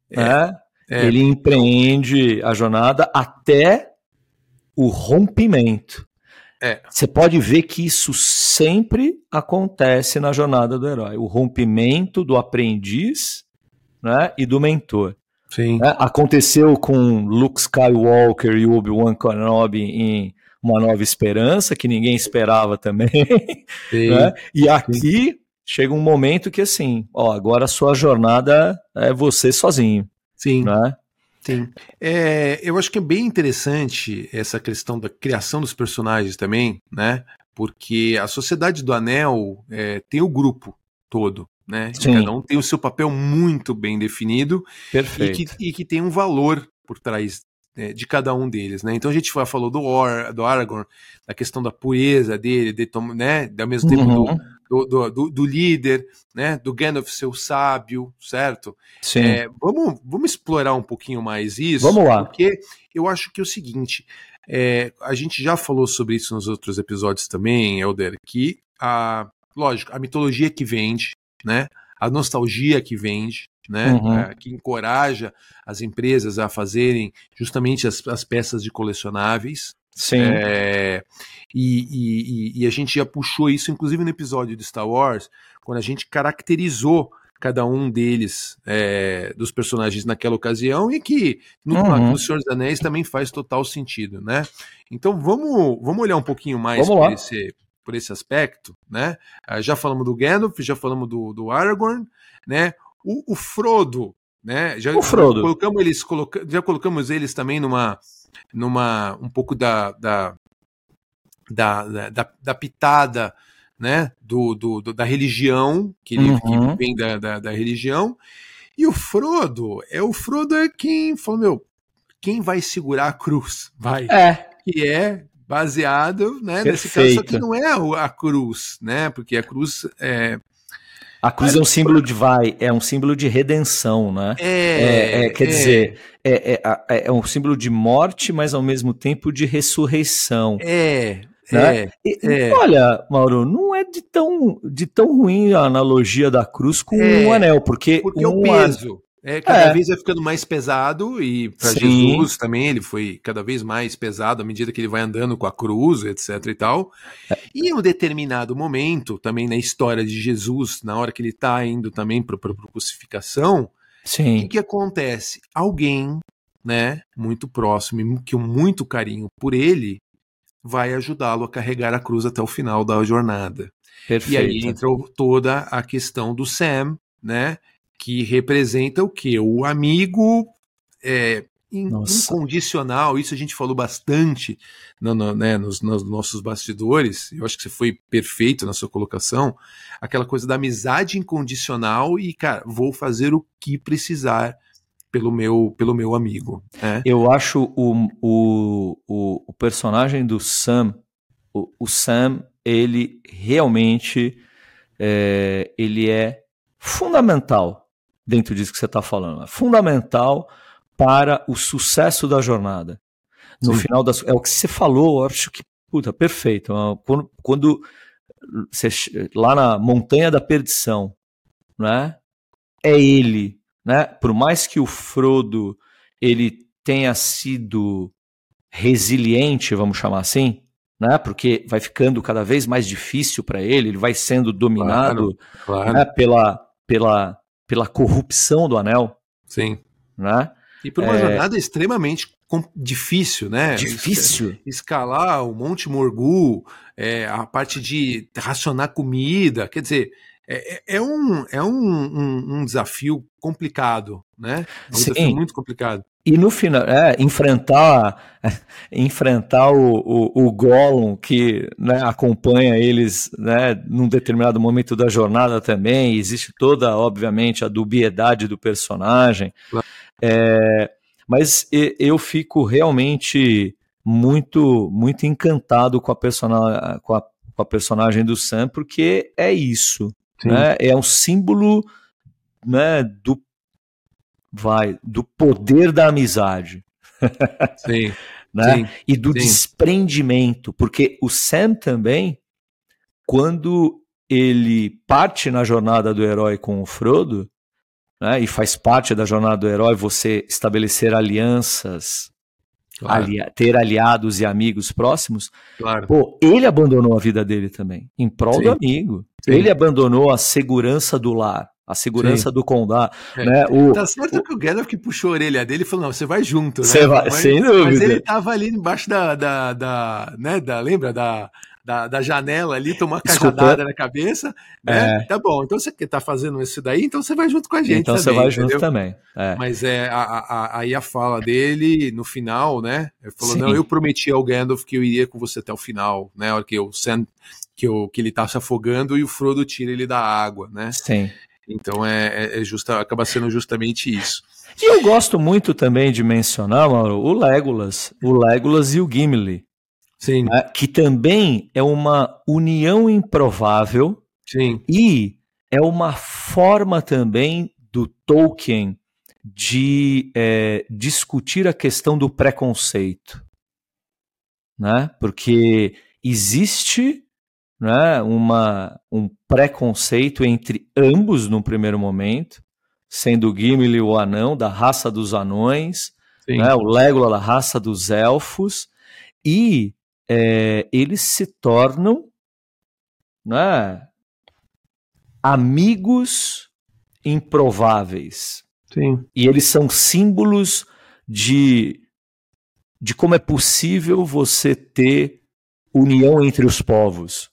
é, né, é. ele empreende a jornada até o rompimento. É. Você pode ver que isso sempre acontece na jornada do herói. O rompimento do aprendiz né, e do mentor. Sim. Né? Aconteceu com Luke Skywalker e Obi-Wan Kenobi em Uma Nova Esperança, que ninguém esperava também. Né? E aqui chega um momento que assim, ó, agora a sua jornada é você sozinho. Sim. Né? Sim. É, eu acho que é bem interessante essa questão da criação dos personagens também, né? Porque a Sociedade do Anel é, tem o grupo todo, né? Sim. Cada um tem o seu papel muito bem definido Perfeito. E, que, e que tem um valor por trás é, de cada um deles, né? Então a gente falou do, Or, do Aragorn, da questão da pureza dele, de, né? Ao mesmo tempo uhum. do, do, do, do, líder, né? Do Gandalf ser o sábio, certo? Sim. É, vamos, vamos explorar um pouquinho mais isso. Vamos lá. Porque eu acho que é o seguinte: é, a gente já falou sobre isso nos outros episódios também, Elder, que a, lógico, a mitologia que vende, né? A nostalgia que vende, né? Uhum. É, que encoraja as empresas a fazerem justamente as, as peças de colecionáveis, Sim. É, e, e, e, a gente já puxou isso, inclusive no episódio de Star Wars, quando a gente caracterizou cada um deles, é, dos personagens naquela ocasião, e que no, uhum. no Senhor dos Anéis também faz total sentido, né? Então vamos, vamos olhar um pouquinho mais por esse, por esse aspecto, né? Ah, já falamos do Gandalf, já falamos do, do Aragorn, né? O, o Frodo, né? Já, o Frodo. Colocamos eles, coloca, já colocamos eles também numa numa um pouco da, da da, da, da pitada né, do, do, do, da religião, que, ele, uhum. que vem da, da, da, religião. E o Frodo, é o Frodo é quem falou, meu, quem vai segurar a cruz? Vai. É. Que é baseado, né, nesse caso, só que não é a cruz, né, porque a cruz é, a cruz é um símbolo de vai, é um símbolo de redenção, né? É, é, é quer é. dizer, é, é, é, um símbolo de morte, mas ao mesmo tempo de ressurreição. É. Né? E, é. Olha, Mauro, não é de tão, de tão ruim a analogia da cruz com o um anel, porque, porque um o peso. É, cada é. vez vai ficando mais pesado e para Jesus também ele foi cada vez mais pesado à medida que ele vai andando com a cruz, etc e tal. É. E em um determinado momento, também na história de Jesus, na hora que ele está indo também para a crucificação, Sim. o que, que acontece? Alguém, né, muito próximo, que com muito carinho por ele, vai ajudá-lo a carregar a cruz até o final da jornada. Perfeito. E aí entra toda a questão do Sam, né? Que representa o que? O amigo é, incondicional. Isso a gente falou bastante no, no, né, nos, nos, nossos bastidores. Eu acho que você foi perfeito na sua colocação. Aquela coisa da amizade incondicional e, cara, vou fazer o que precisar pelo meu, pelo meu amigo. Né? Eu acho o, o, o, o personagem do Sam, o, o Sam, ele realmente é, ele é fundamental dentro disso que você está falando. É fundamental para o sucesso da jornada. No Sim. final das. É o que você falou, eu acho que, puta, perfeito. É quando, quando você, lá na Montanha da Perdição, né? É ele, né? Por mais que o Frodo ele tenha sido resiliente, vamos chamar assim, né? Porque vai ficando cada vez mais difícil para ele, ele vai sendo dominado claro, claro. Né? pela, pela pela corrupção do anel. Sim. Né? E por uma é... jornada extremamente difícil, né? Difícil. Escalar o Monte Morgul, é, a parte de racionar comida, quer dizer, é, é, é um, é um, um, um, desafio complicado, né? É um Sim. desafio muito complicado. E no final, é, enfrentar, enfrentar o, o, o Gollum que né, acompanha eles né, num determinado momento da jornada também, existe toda, obviamente, a dubiedade do personagem. É, mas eu fico realmente muito muito encantado com a, persona, com a, com a personagem do Sam, porque é isso. Né? É um símbolo né, do vai do poder da amizade. Sim. né? Sim, e do sim. desprendimento, porque o Sam também, quando ele parte na jornada do herói com o Frodo, né, e faz parte da jornada do herói você estabelecer alianças, claro. ali, ter aliados e amigos próximos, claro. pô, ele abandonou a vida dele também, em prol sim. do amigo. Ele abandonou a segurança do lar a segurança Sim. do condado. É. Né? O, tá certo o, que o Gandalf que puxou a orelha dele e falou: não, você vai junto. Você né? vai, mas, sem dúvida. Mas ele tava ali embaixo da, da, da, né, da lembra da, da, da janela ali, tomou uma cajadada na cabeça, né? É. Tá bom, então você que tá fazendo isso daí, então você vai junto com a gente. Então também, você vai entendeu? junto também. É. Mas é, a, a, aí a fala dele, no final, né? Ele falou: Sim. não, eu prometi ao Gandalf que eu iria com você até o final, né? A hora que, eu, que, eu, que ele tá se afogando e o Frodo tira ele da água, né? Sim. Então é, é, é justa, acaba sendo justamente isso. E eu gosto muito também de mencionar, Mauro, o Legolas, o Legolas e o Gimli. Sim. Né, que também é uma união improvável. Sim. E é uma forma também do Tolkien de é, discutir a questão do preconceito. Né? Porque existe né, uma, um preconceito entre ambos no primeiro momento, sendo Gimli o anão da raça dos anões, né, o Legolas da raça dos elfos, e é, eles se tornam né, amigos improváveis. Sim. E eles são símbolos de, de como é possível você ter união entre os povos.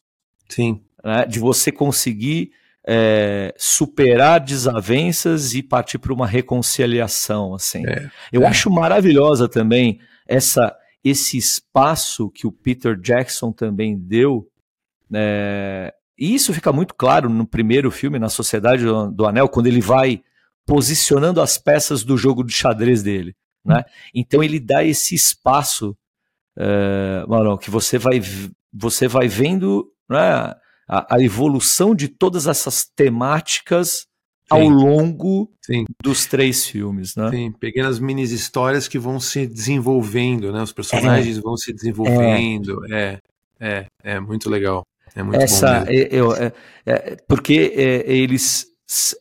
Sim. Né, de você conseguir é, superar desavenças e partir para uma reconciliação. assim. É, Eu é. acho maravilhosa também essa esse espaço que o Peter Jackson também deu, é, e isso fica muito claro no primeiro filme, na Sociedade do, do Anel, quando ele vai posicionando as peças do jogo de xadrez dele. Né? Então ele dá esse espaço, é, Marão, que você vai, você vai vendo né, a, a, evolução de todas essas temáticas ao longo Sim. dos três filmes, né? Sim, pequenas mini histórias que vão se desenvolvendo, né? Os personagens é. vão se desenvolvendo, é. é, é, é muito legal. É muito Essa, bom eu, é, é, porque é, eles,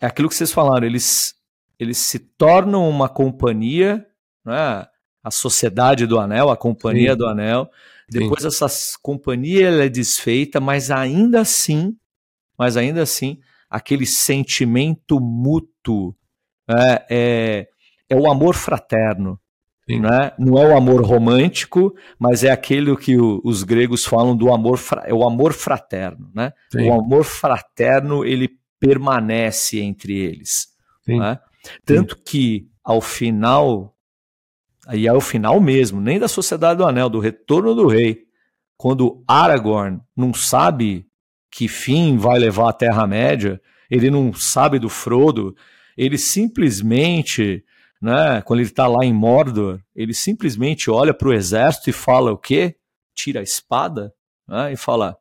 é aquilo que vocês falaram, eles, eles se tornam uma companhia, né? A Sociedade do Anel, a Companhia Sim. do Anel. Depois Sim. essa companhia é desfeita, mas ainda assim, mas ainda assim, aquele sentimento mútuo, é, é, é o amor fraterno. Né? Não é o amor romântico, mas é aquele que o, os gregos falam do amor, é o amor fraterno. Né? O amor fraterno ele permanece entre eles. Né? Tanto Sim. que ao final, aí é o final mesmo, nem da Sociedade do Anel, do Retorno do Rei, quando Aragorn não sabe que fim vai levar a Terra-média, ele não sabe do Frodo, ele simplesmente, né, quando ele está lá em Mordor, ele simplesmente olha para o exército e fala o quê? Tira a espada né, e fala,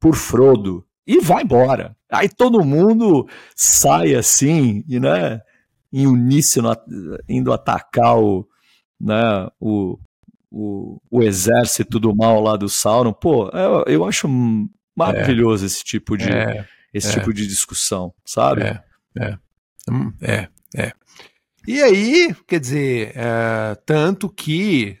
por Frodo, e vai embora. Aí todo mundo sai assim, e, né, em uníssono, indo atacar o, né, o, o, o exército do mal lá do Sauron. Pô, eu, eu acho maravilhoso é. esse tipo de é. esse é. tipo de discussão, sabe? É, é, hum, é, é. E aí, quer dizer, é, tanto que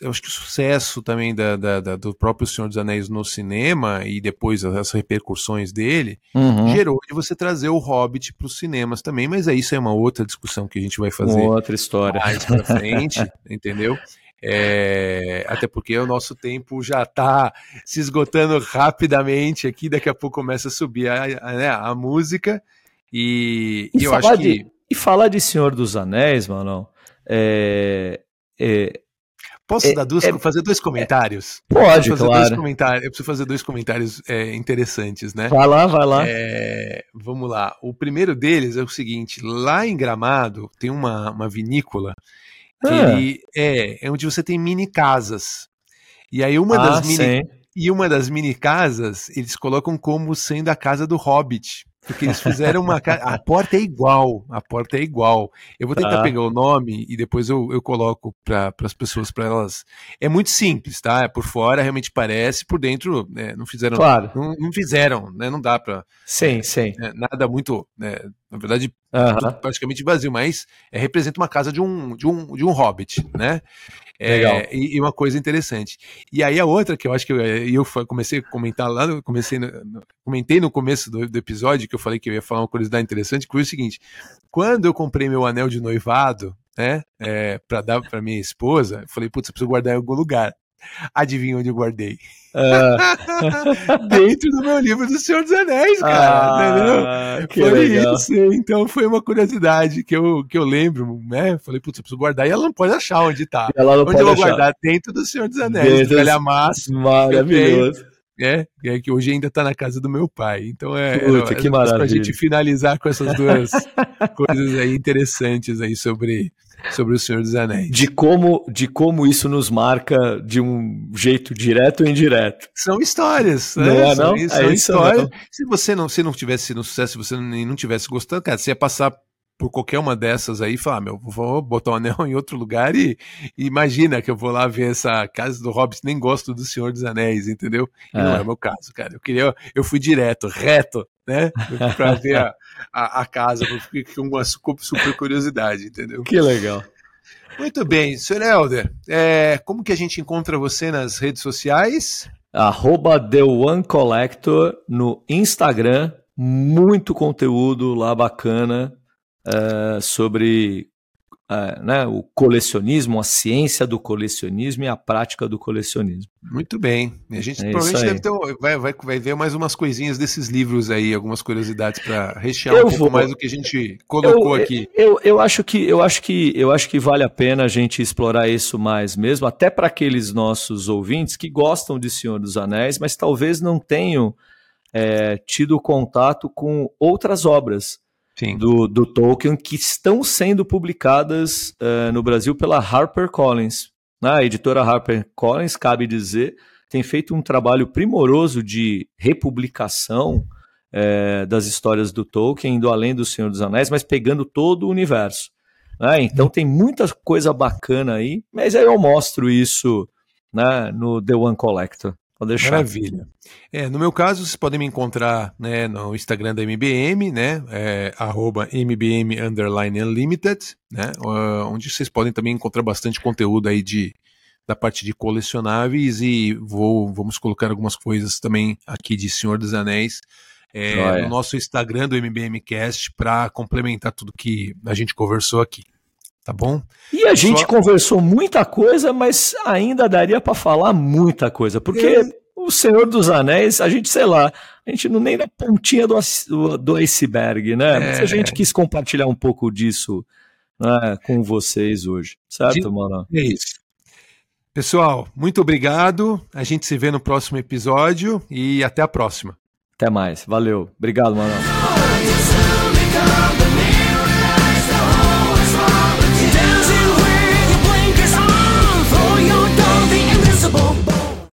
eu acho que o sucesso também da, da, da, do próprio Senhor dos Anéis no cinema e depois as repercussões dele uhum. gerou de você trazer o Hobbit para os cinemas também, mas é isso é uma outra discussão que a gente vai fazer outra história mais para frente, entendeu? É, até porque o nosso tempo já está se esgotando rapidamente aqui, daqui a pouco começa a subir a, a, né, a música. E, e, e eu acho que. De, e falar de Senhor dos Anéis, mano, é, é, Posso é, dar duas, é, fazer dois comentários? Pode, fazer claro. Dois comentários, eu preciso fazer dois comentários é, interessantes, né? Vai lá, vai lá. É, vamos lá. O primeiro deles é o seguinte: lá em Gramado tem uma, uma vinícola ah. Ele é, é onde você tem mini casas. E aí uma ah, das mini e uma das mini casas eles colocam como sendo a casa do Hobbit. Porque eles fizeram uma casa. A porta é igual. A porta é igual. Eu vou tentar tá. pegar o nome e depois eu, eu coloco para as pessoas, para elas. É muito simples, tá? Por fora realmente parece, por dentro né, não fizeram. Claro. Não, não fizeram, né? Não dá para. Sim, é, sim. É, nada muito. Né, na verdade, praticamente vazio, mas é, representa uma casa de um, de um, de um hobbit, né? É, e, e, uma coisa interessante. E aí a outra que eu acho que eu, eu comecei a comentar lá, comecei no, comentei no começo do, do, episódio que eu falei que eu ia falar uma curiosidade interessante, que foi o seguinte: quando eu comprei meu anel de noivado, né, é, para dar para minha esposa, eu falei, putz, eu preciso guardar em algum lugar. Adivinha onde eu guardei? Uh. Dentro do meu livro do Senhor dos Anéis, cara. Ah, entendeu? Foi legal. isso. Então foi uma curiosidade que eu, que eu lembro, né? Falei, putz, eu preciso guardar. E ela não pode achar onde tá. Ela não onde pode eu vou achar. guardar? Dentro do Senhor dos Anéis. Dentro do massa. Maravilhoso. É, é, que hoje ainda está na casa do meu pai. Então é, Puta, é, que maravilha. pra gente finalizar com essas duas coisas aí interessantes aí sobre sobre o Senhor dos Anéis. De como, de como isso nos marca de um jeito direto ou indireto. São histórias, né? Não é, não? São, são é histórias. Se você não, se não tivesse no sucesso, se você não, não tivesse gostando, cara, você ia passar por qualquer uma dessas aí e falar, ah, meu, vou botar o anel em outro lugar e, e, imagina que eu vou lá ver essa casa do Hobbit, nem gosto do Senhor dos Anéis, entendeu? E é. não é o meu caso, cara. Eu queria, eu fui direto, reto, né? Pra ver a, a, a casa, fiquei com uma super curiosidade, entendeu? Que legal. Muito bem, Sr. Helder, é, como que a gente encontra você nas redes sociais? Arroba The One Collector no Instagram, muito conteúdo lá bacana uh, sobre é, né, o colecionismo, a ciência do colecionismo e a prática do colecionismo. Muito bem. A gente é provavelmente deve ter, vai, vai, vai ver mais umas coisinhas desses livros aí, algumas curiosidades para rechear eu um pouco mais do que a gente colocou eu, aqui. Eu, eu, acho que, eu, acho que, eu acho que vale a pena a gente explorar isso mais mesmo, até para aqueles nossos ouvintes que gostam de Senhor dos Anéis, mas talvez não tenham é, tido contato com outras obras do, do, Tolkien que estão sendo publicadas uh, no Brasil pela HarperCollins. Né? A editora HarperCollins, cabe dizer, tem feito um trabalho primoroso de republicação é, das histórias do Tolkien, indo além do Senhor dos Anéis, mas pegando todo o universo. Né? Então tem muita coisa bacana aí, mas aí eu mostro isso né, no The One Collector. Pode deixar. Maravilha. É, no meu caso, vocês podem me encontrar né, no Instagram da MBM, né? É, arroba MBM underline unlimited, né? Onde vocês podem também encontrar bastante conteúdo aí de, da parte de colecionáveis e vou, vamos colocar algumas coisas também aqui de Senhor dos Anéis é, no nosso Instagram do MBMcast para complementar tudo que a gente conversou aqui. Tá bom? E a gente Só... conversou muita coisa, mas ainda daria para falar muita coisa, porque é. o Senhor dos Anéis, a gente, sei lá, a gente não nem na pontinha do, do iceberg, né? É. Mas a gente quis compartilhar um pouco disso né, com vocês hoje, certo, mano? É isso. Pessoal, muito obrigado. A gente se vê no próximo episódio e até a próxima. Até mais. Valeu. Obrigado, mano.